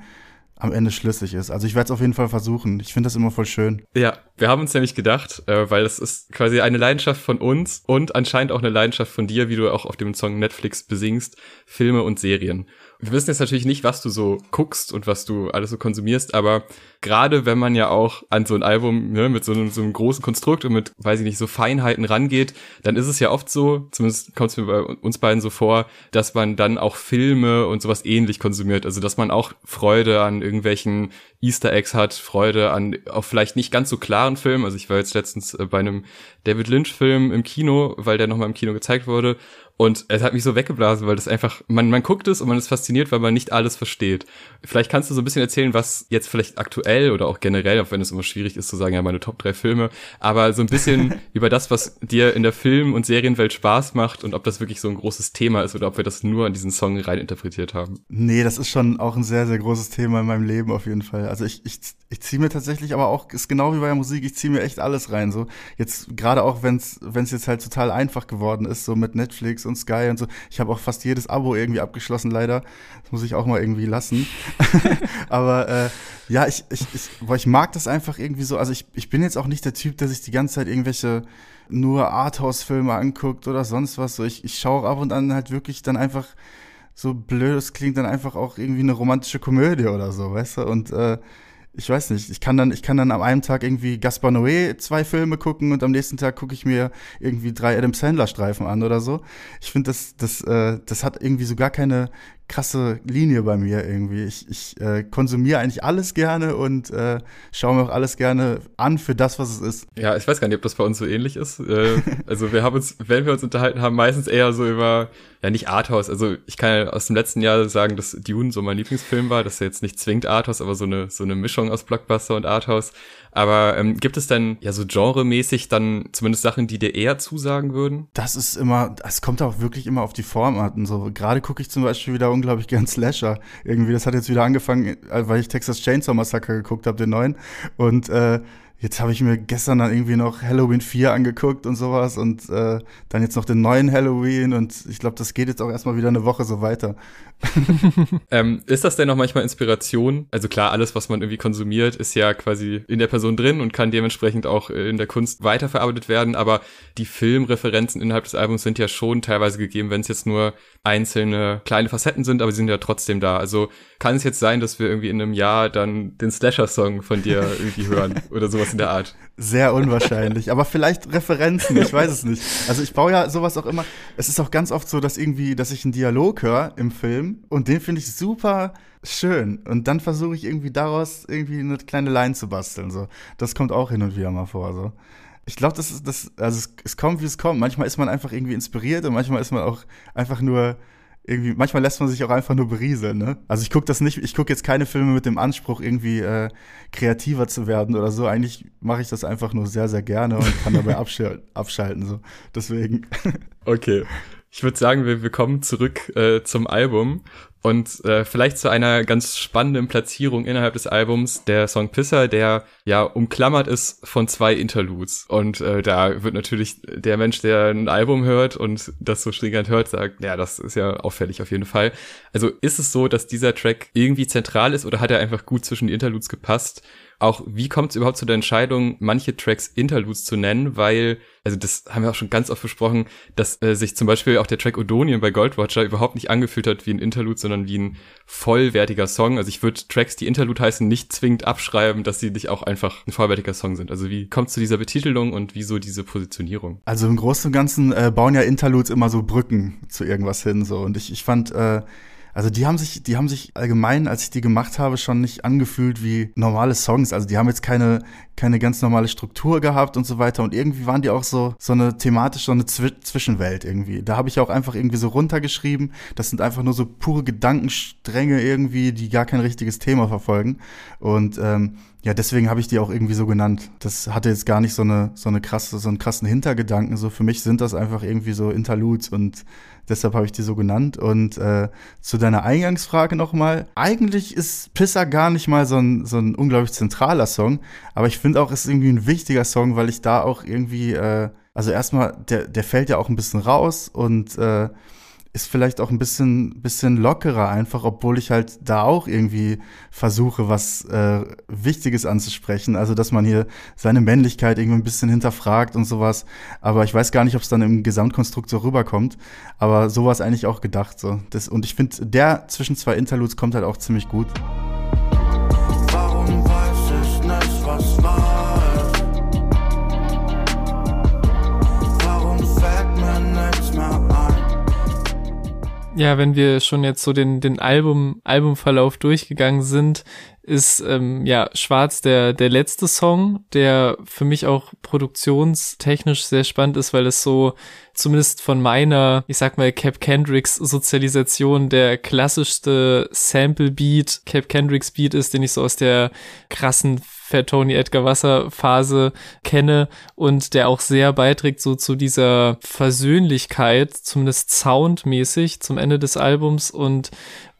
am Ende schlüssig ist. Also ich werde es auf jeden Fall versuchen. Ich finde das immer voll schön. Ja, wir haben uns nämlich gedacht, äh, weil das ist quasi eine Leidenschaft von uns und anscheinend auch eine Leidenschaft von dir, wie du auch auf dem Song Netflix besingst, Filme und Serien wir wissen jetzt natürlich nicht, was du so guckst und was du alles so konsumierst, aber gerade wenn man ja auch an so ein Album ne, mit so einem, so einem großen Konstrukt und mit, weiß ich nicht, so Feinheiten rangeht, dann ist es ja oft so, zumindest kommt es mir bei uns beiden so vor, dass man dann auch Filme und sowas ähnlich konsumiert. Also dass man auch Freude an irgendwelchen Easter Eggs hat, Freude an auch vielleicht nicht ganz so klaren Filmen. Also ich war jetzt letztens äh, bei einem David Lynch-Film im Kino, weil der nochmal im Kino gezeigt wurde. Und es hat mich so weggeblasen, weil das einfach, man, man guckt es und man ist fasziniert, weil man nicht alles versteht. Vielleicht kannst du so ein bisschen erzählen, was jetzt vielleicht aktuell oder auch generell, auch wenn es immer schwierig ist zu sagen, ja, meine Top drei Filme, aber so ein bisschen über das, was dir in der Film- und Serienwelt Spaß macht und ob das wirklich so ein großes Thema ist oder ob wir das nur an diesen Song rein interpretiert haben. Nee, das ist schon auch ein sehr, sehr großes Thema in meinem Leben auf jeden Fall. Also ich, ich, ich ziehe mir tatsächlich aber auch, ist genau wie bei der Musik, ich ziehe mir echt alles rein. So jetzt gerade auch, wenn es wenn es jetzt halt total einfach geworden ist, so mit Netflix und Sky und so. Ich habe auch fast jedes Abo irgendwie abgeschlossen, leider. Das muss ich auch mal irgendwie lassen. aber äh, ja, ich, ich, ich, boah, ich mag das einfach irgendwie so. Also ich, ich bin jetzt auch nicht der Typ, der sich die ganze Zeit irgendwelche nur Arthouse-Filme anguckt oder sonst was. So ich, ich schaue ab und an halt wirklich dann einfach so blöd, es klingt dann einfach auch irgendwie eine romantische Komödie oder so, weißt du? Und äh, ich weiß nicht, ich kann dann, ich kann dann am einen Tag irgendwie Gaspar Noé zwei Filme gucken und am nächsten Tag gucke ich mir irgendwie drei Adam Sandler Streifen an oder so. Ich finde, das, das, äh, das hat irgendwie so gar keine, krasse Linie bei mir irgendwie. Ich, ich äh, konsumiere eigentlich alles gerne und äh, schaue mir auch alles gerne an für das, was es ist. Ja, ich weiß gar nicht, ob das bei uns so ähnlich ist. Äh, also wir haben uns, wenn wir uns unterhalten haben, meistens eher so über, ja nicht Arthouse. Also ich kann ja aus dem letzten Jahr sagen, dass Dune so mein Lieblingsfilm war. Das ist ja jetzt nicht zwingend Arthouse, aber so eine, so eine Mischung aus Blockbuster und Arthouse. Aber ähm, gibt es denn ja so genremäßig dann zumindest Sachen, die dir eher zusagen würden? Das ist immer, es kommt auch wirklich immer auf die Formarten. So gerade gucke ich zum Beispiel wieder unglaublich gern Slasher. Irgendwie, das hat jetzt wieder angefangen, äh, weil ich Texas Chainsaw Massacre geguckt habe, den neuen. Und äh, Jetzt habe ich mir gestern dann irgendwie noch Halloween 4 angeguckt und sowas und äh, dann jetzt noch den neuen Halloween und ich glaube, das geht jetzt auch erstmal wieder eine Woche so weiter. ähm, ist das denn noch manchmal Inspiration? Also klar, alles, was man irgendwie konsumiert, ist ja quasi in der Person drin und kann dementsprechend auch in der Kunst weiterverarbeitet werden, aber die Filmreferenzen innerhalb des Albums sind ja schon teilweise gegeben, wenn es jetzt nur einzelne kleine Facetten sind, aber sie sind ja trotzdem da. Also kann es jetzt sein, dass wir irgendwie in einem Jahr dann den Slasher-Song von dir irgendwie hören oder sowas in der Art. Sehr unwahrscheinlich, aber vielleicht Referenzen, ich weiß es nicht. Also ich baue ja sowas auch immer. Es ist auch ganz oft so, dass irgendwie, dass ich einen Dialog höre im Film und den finde ich super schön und dann versuche ich irgendwie daraus irgendwie eine kleine Line zu basteln. So, das kommt auch hin und wieder mal vor. So, ich glaube, das ist das, also es, es kommt wie es kommt. Manchmal ist man einfach irgendwie inspiriert und manchmal ist man auch einfach nur irgendwie, manchmal lässt man sich auch einfach nur berieseln, ne? Also ich gucke das nicht, ich gucke jetzt keine Filme mit dem Anspruch, irgendwie äh, kreativer zu werden oder so. Eigentlich mache ich das einfach nur sehr, sehr gerne und kann dabei abschalten, abschalten so. Deswegen. Okay. Ich würde sagen, wir, wir kommen zurück äh, zum Album und äh, vielleicht zu einer ganz spannenden Platzierung innerhalb des Albums, der Song Pisser, der ja umklammert ist von zwei Interludes. Und äh, da wird natürlich der Mensch, der ein Album hört und das so stringent hört, sagt, ja, das ist ja auffällig auf jeden Fall. Also ist es so, dass dieser Track irgendwie zentral ist oder hat er einfach gut zwischen die Interludes gepasst? Auch, wie kommt es überhaupt zu der Entscheidung, manche Tracks Interludes zu nennen, weil, also das haben wir auch schon ganz oft besprochen, dass äh, sich zum Beispiel auch der Track Odonien bei Goldwatcher überhaupt nicht angefühlt hat wie ein Interlude, sondern wie ein vollwertiger Song. Also ich würde Tracks, die Interlude heißen, nicht zwingend abschreiben, dass sie nicht auch einfach ein vollwertiger Song sind. Also wie kommt es zu dieser Betitelung und wieso diese Positionierung? Also im Großen und Ganzen äh, bauen ja Interludes immer so Brücken zu irgendwas hin, so. Und ich, ich fand, äh, also die haben sich, die haben sich allgemein, als ich die gemacht habe, schon nicht angefühlt wie normale Songs. Also die haben jetzt keine, keine ganz normale Struktur gehabt und so weiter. Und irgendwie waren die auch so, so eine thematisch, so eine Zwi Zwischenwelt irgendwie. Da habe ich auch einfach irgendwie so runtergeschrieben. Das sind einfach nur so pure Gedankenstränge irgendwie, die gar kein richtiges Thema verfolgen. Und ähm, ja, deswegen habe ich die auch irgendwie so genannt. Das hatte jetzt gar nicht so eine, so eine krasse, so einen krassen Hintergedanken. So für mich sind das einfach irgendwie so Interludes und Deshalb habe ich die so genannt. Und äh, zu deiner Eingangsfrage nochmal. Eigentlich ist Pisser gar nicht mal so ein, so ein unglaublich zentraler Song. Aber ich finde auch, es ist irgendwie ein wichtiger Song, weil ich da auch irgendwie, äh, also erstmal, der, der fällt ja auch ein bisschen raus und äh, ist vielleicht auch ein bisschen, bisschen lockerer einfach, obwohl ich halt da auch irgendwie versuche, was äh, Wichtiges anzusprechen. Also, dass man hier seine Männlichkeit irgendwie ein bisschen hinterfragt und sowas. Aber ich weiß gar nicht, ob es dann im Gesamtkonstrukt so rüberkommt. Aber sowas eigentlich auch gedacht. So. Das, und ich finde, der zwischen zwei Interludes kommt halt auch ziemlich gut. Ja, wenn wir schon jetzt so den, den Album, Albumverlauf durchgegangen sind, ist ähm, ja Schwarz der der letzte Song, der für mich auch produktionstechnisch sehr spannend ist, weil es so zumindest von meiner, ich sag mal Cap Kendricks Sozialisation der klassischste Sample Beat, Cap Kendricks Beat ist, den ich so aus der krassen Tony Edgar Wasser Phase kenne und der auch sehr beiträgt so zu dieser Versöhnlichkeit, zumindest soundmäßig zum Ende des Albums. Und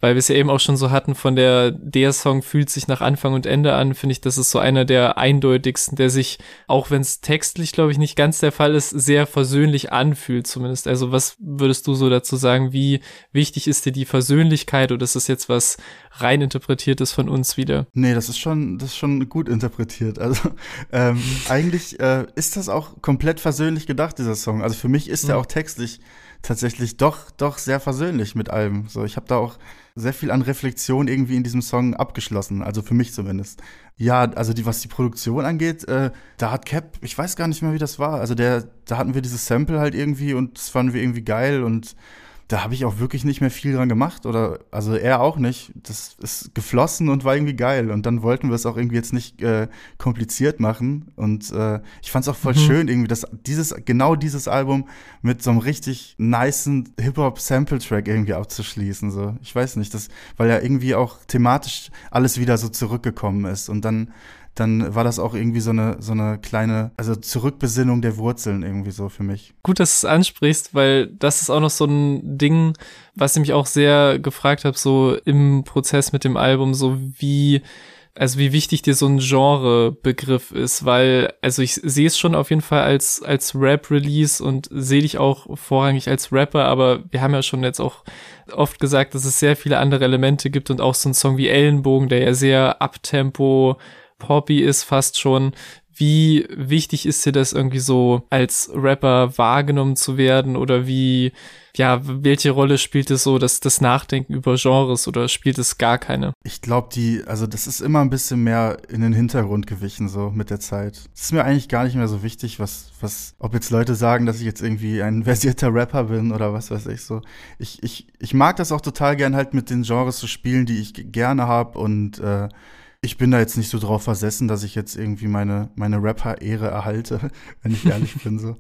weil wir es ja eben auch schon so hatten von der, der Song fühlt sich nach Anfang und Ende an, finde ich, das ist so einer der eindeutigsten, der sich, auch wenn es textlich, glaube ich, nicht ganz der Fall ist, sehr versöhnlich anfühlt zumindest. Also was würdest du so dazu sagen, wie wichtig ist dir die Versöhnlichkeit oder ist das jetzt was rein interpretiertes von uns wieder? Nee, das ist schon, das ist schon gut interpretiert. Also ähm, eigentlich äh, ist das auch komplett versöhnlich gedacht, dieser Song. Also für mich ist er Mhm. auch textlich tatsächlich doch, doch sehr versöhnlich mit allem. So, ich habe da auch sehr viel an Reflexion irgendwie in diesem Song abgeschlossen, also für mich zumindest. Ja, also die, was die Produktion angeht, äh, da hat Cap, ich weiß gar nicht mehr, wie das war. Also der, da hatten wir dieses Sample halt irgendwie und das fanden wir irgendwie geil und da habe ich auch wirklich nicht mehr viel dran gemacht oder also er auch nicht. Das ist geflossen und war irgendwie geil und dann wollten wir es auch irgendwie jetzt nicht äh, kompliziert machen und äh, ich fand es auch voll Mhm. schön irgendwie, dass dieses genau dieses Album mit so einem richtig nicen Hip Hop Sample Track irgendwie abzuschließen so. Ich weiß nicht, das weil ja irgendwie auch thematisch alles wieder so zurückgekommen ist und dann dann war das auch irgendwie so eine so eine kleine also Zurückbesinnung der Wurzeln irgendwie so für mich. Gut, dass du es ansprichst, weil das ist auch noch so ein Ding, was ich mich auch sehr gefragt habe, so im Prozess mit dem Album, so wie, also wie wichtig dir so ein Genrebegriff ist, weil, also ich sehe es schon auf jeden Fall als, als Rap-Release und sehe dich auch vorrangig als Rapper, aber wir haben ja schon jetzt auch oft gesagt, dass es sehr viele andere Elemente gibt und auch so ein Song wie Ellenbogen, der ja sehr Abtempo, Poppy ist fast schon. Wie wichtig ist dir das irgendwie so als Rapper wahrgenommen zu werden oder wie, ja, welche Rolle spielt es so, dass das Nachdenken über Genres oder spielt es gar keine? Ich glaube, die, also das ist immer ein bisschen mehr in den Hintergrund gewichen, so mit der Zeit. Es ist mir eigentlich gar nicht mehr so wichtig, was, was, ob jetzt Leute sagen, dass ich jetzt irgendwie ein versierter Rapper bin oder was weiß ich so. Ich, ich, ich mag das auch total gern halt mit den Genres zu spielen, die ich gerne hab und äh, ich bin da jetzt nicht so drauf versessen, dass ich jetzt irgendwie meine, meine Rapper-Ehre erhalte, wenn ich ehrlich bin so.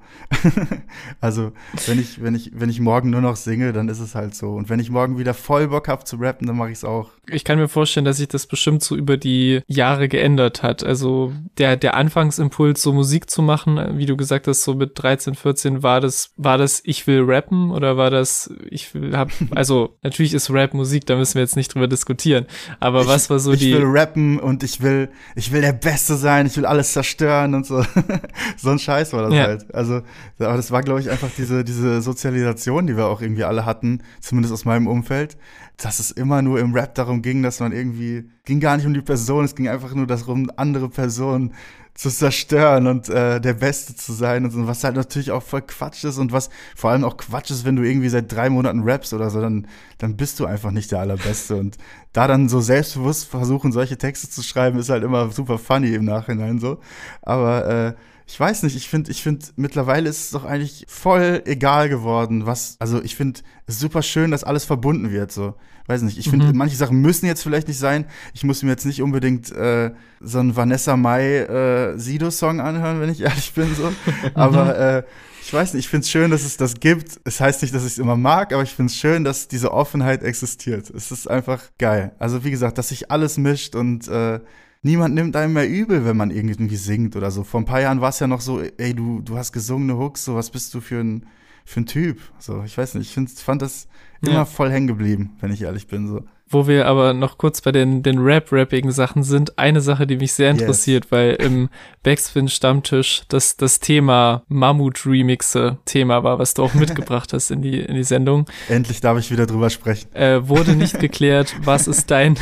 also, wenn ich, wenn ich, wenn ich morgen nur noch singe, dann ist es halt so. Und wenn ich morgen wieder voll Bock habe zu rappen, dann mache ich es auch. Ich kann mir vorstellen, dass sich das bestimmt so über die Jahre geändert hat. Also der, der Anfangsimpuls, so Musik zu machen, wie du gesagt hast, so mit 13, 14, war das, war das, ich will rappen oder war das, ich will, hab, also natürlich ist Rap Musik, da müssen wir jetzt nicht drüber diskutieren. Aber ich, was war so ich die. Ich will rappen und ich will, ich will der Beste sein, ich will alles zerstören und so. so ein Scheiß war das ja. halt. Also, aber das war, glaube ich, einfach diese, diese Sozialisation, die wir auch irgendwie alle hatten, zumindest aus meinem Umfeld, dass es immer nur im Rap darum ging, dass man irgendwie, ging gar nicht um die Person, es ging einfach nur darum, andere Personen zu zerstören und äh, der Beste zu sein und so, was halt natürlich auch voll Quatsch ist und was vor allem auch Quatsch ist, wenn du irgendwie seit drei Monaten rappst oder so, dann, dann bist du einfach nicht der Allerbeste. Und da dann so selbstbewusst versuchen, solche Texte zu schreiben, ist halt immer super funny im Nachhinein so. Aber äh, ich weiß nicht, ich finde, ich finde, mittlerweile ist es doch eigentlich voll egal geworden, was, also ich finde es super schön, dass alles verbunden wird, so. Weiß nicht, ich finde, mhm. manche Sachen müssen jetzt vielleicht nicht sein. Ich muss mir jetzt nicht unbedingt äh, so einen Vanessa Mai äh, Sido-Song anhören, wenn ich ehrlich bin, so. Aber äh, ich weiß nicht, ich finde es schön, dass es das gibt. Es heißt nicht, dass ich es immer mag, aber ich finde es schön, dass diese Offenheit existiert. Es ist einfach geil. Also wie gesagt, dass sich alles mischt und äh, niemand nimmt einem mehr übel, wenn man irgendwie singt oder so. Vor ein paar Jahren war es ja noch so, ey, du, du hast gesungene Hooks, so was bist du für ein, für ein Typ? So, ich weiß nicht, ich find, fand das immer ja. voll hängen geblieben, wenn ich ehrlich bin, so. Wo wir aber noch kurz bei den, den Rap-Rappigen Sachen sind, eine Sache, die mich sehr interessiert, yes. weil im Backspin-Stammtisch das, das Thema Mammut-Remixe Thema war, was du auch mitgebracht hast in die, in die Sendung. Endlich darf ich wieder drüber sprechen. Äh, wurde nicht geklärt, was ist dein,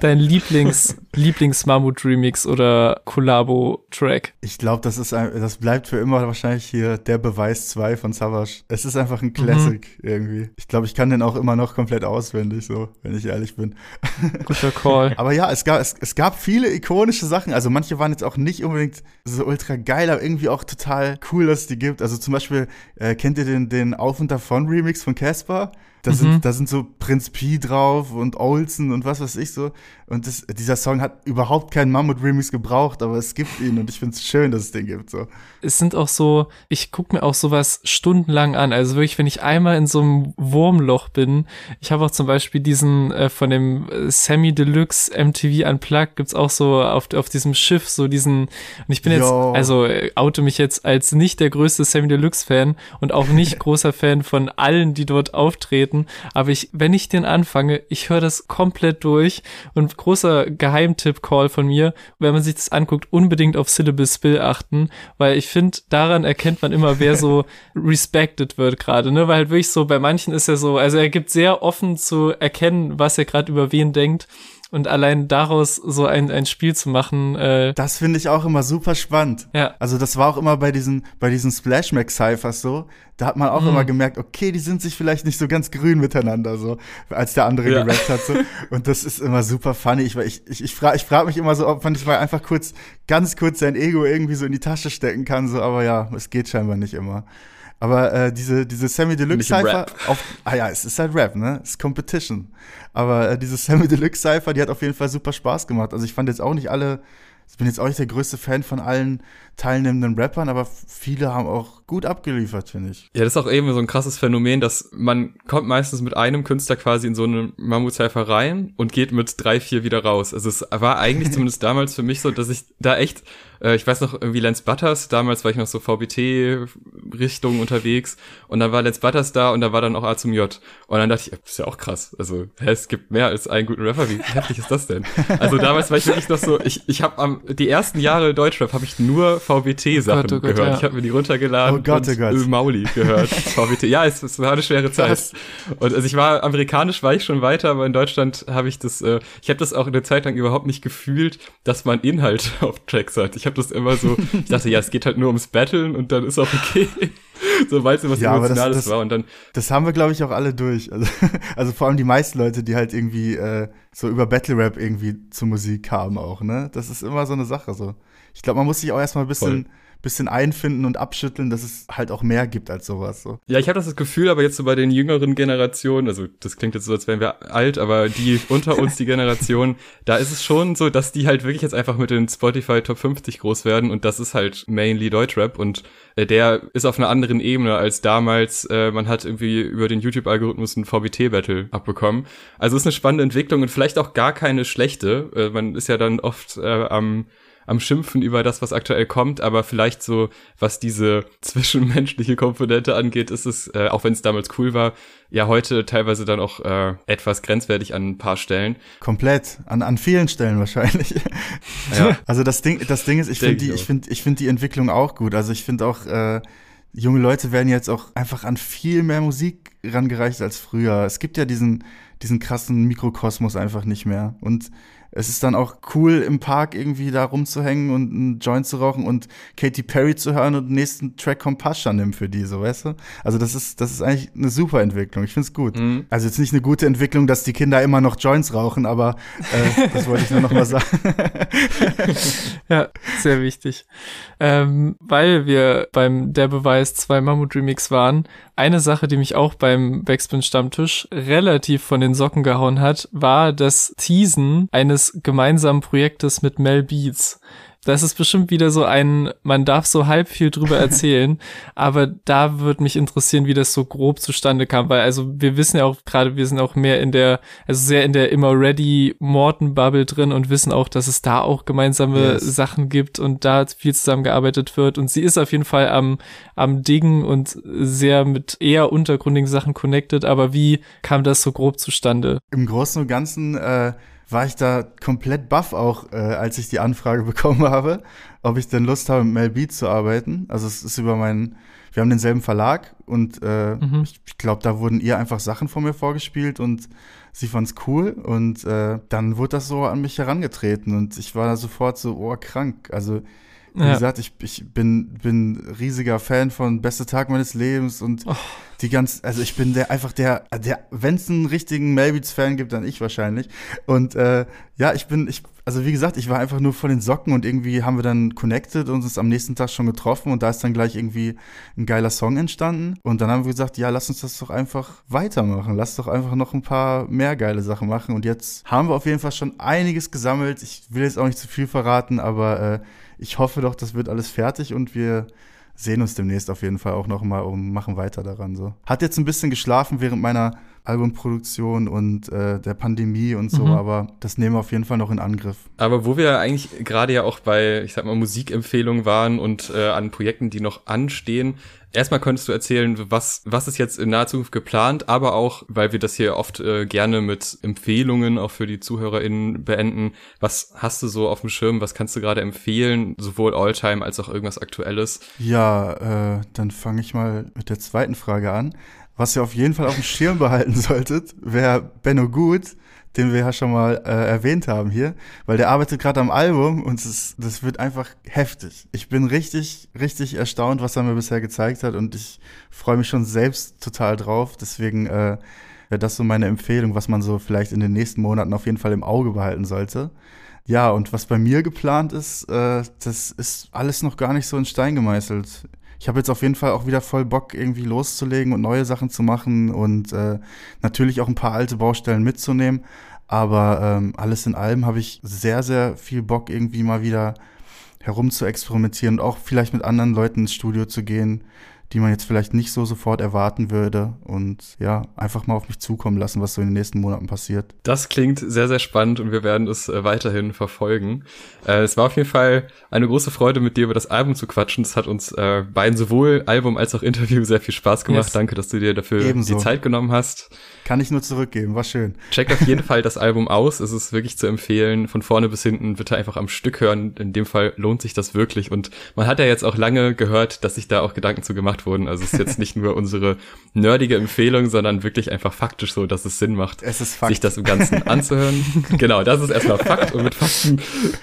dein Lieblings, Lieblings-Mammut-Remix oder Collabo-Track? Ich glaube, das ist ein, das bleibt für immer wahrscheinlich hier der Beweis 2 von Savage. Es ist einfach ein Classic mhm. irgendwie. Ich glaube, ich kann den auch immer noch komplett auswendig, so, wenn ich ehrlich bin. Guter Call. aber ja, es gab, es, es gab viele ikonische Sachen. Also manche waren jetzt auch nicht unbedingt so ultra geil, aber irgendwie auch total cool, dass es die gibt. Also zum Beispiel, äh, kennt ihr den, den Auf und Davon Remix von Casper? Da, mhm. sind, da sind so Prinz P drauf und Olsen und was weiß ich so. Und das, dieser Song hat überhaupt keinen Mammut-Remix gebraucht, aber es gibt ihn und ich finde es schön, dass es den gibt. So. Es sind auch so, ich gucke mir auch sowas stundenlang an. Also wirklich, wenn ich einmal in so einem Wurmloch bin, ich habe auch zum Beispiel diesen äh, von dem äh, Semi Deluxe MTV Unplugged, gibt's auch so auf, auf diesem Schiff, so diesen, und ich bin Yo. jetzt, also äh, oute mich jetzt als nicht der größte Semi Deluxe Fan und auch nicht großer Fan von allen, die dort auftreten. Aber ich, wenn ich den anfange, ich höre das komplett durch. Und großer Geheimtipp-Call von mir, wenn man sich das anguckt, unbedingt auf Syllable Spill achten, weil ich finde, daran erkennt man immer, wer so respected wird gerade, ne? Weil halt wirklich so, bei manchen ist er so, also er gibt sehr offen zu erkennen, was er gerade über wen denkt und allein daraus so ein, ein Spiel zu machen. Äh das finde ich auch immer super spannend. Ja. Also das war auch immer bei diesen, bei diesen Splash Mac Cyphers so. Da hat man auch mhm. immer gemerkt, okay, die sind sich vielleicht nicht so ganz grün miteinander, so, als der andere ja. gerappt hat. So. Und das ist immer super funny. Ich, ich, ich, ich frage ich frag mich immer so, ob man nicht mal einfach kurz, ganz kurz sein Ego irgendwie so in die Tasche stecken kann, so, aber ja, es geht scheinbar nicht immer. Aber äh, diese, diese Sammy Deluxe Cypher, auf, ah ja, es ist halt Rap, ne? Es ist Competition. Aber äh, diese Sammy Deluxe Cypher, die hat auf jeden Fall super Spaß gemacht. Also ich fand jetzt auch nicht alle, ich bin jetzt auch nicht der größte Fan von allen teilnehmenden Rappern, aber viele haben auch gut abgeliefert, finde ich. Ja, das ist auch eben so ein krasses Phänomen, dass man kommt meistens mit einem Künstler quasi in so eine Mammutcypher rein und geht mit drei, vier wieder raus. Also es war eigentlich zumindest damals für mich so, dass ich da echt äh, ich weiß noch irgendwie Lance Butters, damals war ich noch so VBT-Richtung unterwegs und dann war Lance Butters da und da war dann auch A zum J. Und dann dachte ich, das ist ja auch krass. Also, hä, es gibt mehr als einen guten Rapper. Wie heftig ist das denn? Also damals war ich wirklich noch so, ich, ich habe am die ersten Jahre Deutschrap habe ich nur VBT-Sachen oh oh gehört. Ja. Ich habe mir die runtergeladen oh Gott, und oh Gott. Mauli gehört. VBT. Ja, es, es, war eine schwere Zeit. Was? Und also ich war amerikanisch war ich schon weiter, aber in Deutschland habe ich das, äh, ich habe das auch eine Zeit lang überhaupt nicht gefühlt, dass man Inhalt auf Tracks hat. Ich habe das immer so, ich dachte, ja, es geht halt nur ums Battlen und dann ist auch okay. Sobald es was ja, Emotionales das, das, war und dann. Das haben wir, glaube ich, auch alle durch. Also, also vor allem die meisten Leute, die halt irgendwie äh, so über Battle Rap irgendwie zur Musik kamen auch, ne? Das ist immer so eine Sache so. Ich glaube, man muss sich auch erstmal ein bisschen, bisschen einfinden und abschütteln, dass es halt auch mehr gibt als sowas. So. Ja, ich habe das Gefühl, aber jetzt so bei den jüngeren Generationen, also das klingt jetzt so, als wären wir alt, aber die unter uns, die Generation, da ist es schon so, dass die halt wirklich jetzt einfach mit den Spotify Top 50 groß werden und das ist halt mainly Deutschrap und äh, der ist auf einer anderen Ebene als damals, äh, man hat irgendwie über den YouTube-Algorithmus ein VBT-Battle abbekommen. Also ist eine spannende Entwicklung und vielleicht auch gar keine schlechte. Äh, man ist ja dann oft äh, am am Schimpfen über das, was aktuell kommt, aber vielleicht so, was diese zwischenmenschliche Komponente angeht, ist es, äh, auch wenn es damals cool war, ja heute teilweise dann auch äh, etwas grenzwertig an ein paar Stellen. Komplett, an, an vielen Stellen wahrscheinlich. Ja. Also das Ding, das Ding ist, ich finde die, ich finde, ich finde die Entwicklung auch gut. Also ich finde auch, äh, junge Leute werden jetzt auch einfach an viel mehr Musik rangereicht als früher. Es gibt ja diesen, diesen krassen Mikrokosmos einfach nicht mehr. Und es ist dann auch cool, im Park irgendwie da rumzuhängen und einen Joint zu rauchen und Katy Perry zu hören und den nächsten Track Compassion nimmt für die, so weißt du? Also das ist, das ist eigentlich eine super Entwicklung. Ich find's gut. Mhm. Also jetzt nicht eine gute Entwicklung, dass die Kinder immer noch Joints rauchen, aber äh, das wollte ich nur noch mal sagen. ja, sehr wichtig. Ähm, weil wir beim Der Beweis 2 Mammut Remix waren, eine Sache, die mich auch beim Backspin Stammtisch relativ von den Socken gehauen hat, war das Teasen eines gemeinsamen Projektes mit Mel Beats. Das ist bestimmt wieder so ein, man darf so halb viel drüber erzählen, aber da würde mich interessieren, wie das so grob zustande kam, weil also wir wissen ja auch gerade, wir sind auch mehr in der, also sehr in der immer ready Morton Bubble drin und wissen auch, dass es da auch gemeinsame yes. Sachen gibt und da viel zusammengearbeitet wird und sie ist auf jeden Fall am, am Dingen und sehr mit eher untergründigen Sachen connected, aber wie kam das so grob zustande? Im Großen und Ganzen, äh war ich da komplett baff auch, äh, als ich die Anfrage bekommen habe, ob ich denn Lust habe, mit Mel Beat zu arbeiten. Also es ist über meinen, wir haben denselben Verlag und äh, mhm. ich, ich glaube, da wurden ihr einfach Sachen von mir vorgespielt und sie fand's cool und äh, dann wurde das so an mich herangetreten und ich war da sofort so, oh, krank. Also wie ja. gesagt, ich, ich bin, bin riesiger Fan von Beste Tag meines Lebens und oh. die ganz, also ich bin der einfach der, der, wenn es einen richtigen Melbeats-Fan gibt, dann ich wahrscheinlich. Und äh, ja, ich bin, ich, also wie gesagt, ich war einfach nur von den Socken und irgendwie haben wir dann connected und uns am nächsten Tag schon getroffen und da ist dann gleich irgendwie ein geiler Song entstanden. Und dann haben wir gesagt, ja, lass uns das doch einfach weitermachen. Lass doch einfach noch ein paar mehr geile Sachen machen. Und jetzt haben wir auf jeden Fall schon einiges gesammelt. Ich will jetzt auch nicht zu viel verraten, aber äh, ich hoffe doch, das wird alles fertig und wir sehen uns demnächst auf jeden Fall auch noch mal und machen weiter daran so. Hat jetzt ein bisschen geschlafen während meiner Albumproduktion und äh, der Pandemie und so, mhm. aber das nehmen wir auf jeden Fall noch in Angriff. Aber wo wir eigentlich gerade ja auch bei, ich sag mal, Musikempfehlungen waren und äh, an Projekten, die noch anstehen, Erstmal könntest du erzählen, was, was ist jetzt in naher Zukunft geplant, aber auch, weil wir das hier oft äh, gerne mit Empfehlungen auch für die ZuhörerInnen beenden. Was hast du so auf dem Schirm? Was kannst du gerade empfehlen? Sowohl Alltime als auch irgendwas Aktuelles? Ja, äh, dann fange ich mal mit der zweiten Frage an. Was ihr auf jeden Fall auf dem Schirm behalten solltet, wäre Benno Gut den wir ja schon mal äh, erwähnt haben hier, weil der arbeitet gerade am Album und es, das wird einfach heftig. Ich bin richtig, richtig erstaunt, was er mir bisher gezeigt hat und ich freue mich schon selbst total drauf. Deswegen äh, wäre das so meine Empfehlung, was man so vielleicht in den nächsten Monaten auf jeden Fall im Auge behalten sollte. Ja, und was bei mir geplant ist, äh, das ist alles noch gar nicht so in Stein gemeißelt ich habe jetzt auf jeden Fall auch wieder voll Bock, irgendwie loszulegen und neue Sachen zu machen und äh, natürlich auch ein paar alte Baustellen mitzunehmen. Aber ähm, alles in allem habe ich sehr, sehr viel Bock, irgendwie mal wieder herum zu experimentieren und auch vielleicht mit anderen Leuten ins Studio zu gehen, die man jetzt vielleicht nicht so sofort erwarten würde und ja, einfach mal auf mich zukommen lassen, was so in den nächsten Monaten passiert. Das klingt sehr, sehr spannend und wir werden es äh, weiterhin verfolgen. Äh, es war auf jeden Fall eine große Freude, mit dir über das Album zu quatschen. Es hat uns äh, beiden sowohl Album als auch Interview sehr viel Spaß gemacht. Yes. Danke, dass du dir dafür Ebenso. die Zeit genommen hast. Kann ich nur zurückgeben, war schön. Checkt auf jeden Fall das Album aus. Es ist wirklich zu empfehlen. Von vorne bis hinten bitte einfach am Stück hören. In dem Fall lohnt sich das wirklich. Und man hat ja jetzt auch lange gehört, dass sich da auch Gedanken zu gemacht wurden. Also es ist jetzt nicht nur unsere nerdige Empfehlung, sondern wirklich einfach faktisch so, dass es Sinn macht, es sich das im Ganzen anzuhören. genau, das ist erstmal Fakt und mit Fakten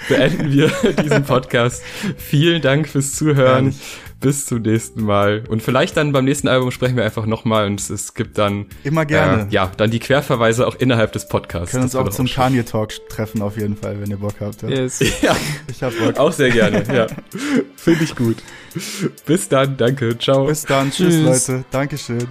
beenden wir diesen Podcast. Vielen Dank fürs Zuhören. Bis zum nächsten Mal. Und vielleicht dann beim nächsten Album sprechen wir einfach nochmal und es, es gibt dann. Immer gerne. Äh, ja, dann die Querverweise auch innerhalb des Podcasts. Wir können uns auch zum. Kanye Talk treffen, auf jeden Fall, wenn ihr Bock habt. Ja. Yes. Ja, Ich hab Bock. auch sehr gerne, ja. Finde ich gut. Bis dann, danke, ciao. Bis dann. Tschüss, Tschüss. Leute. Dankeschön.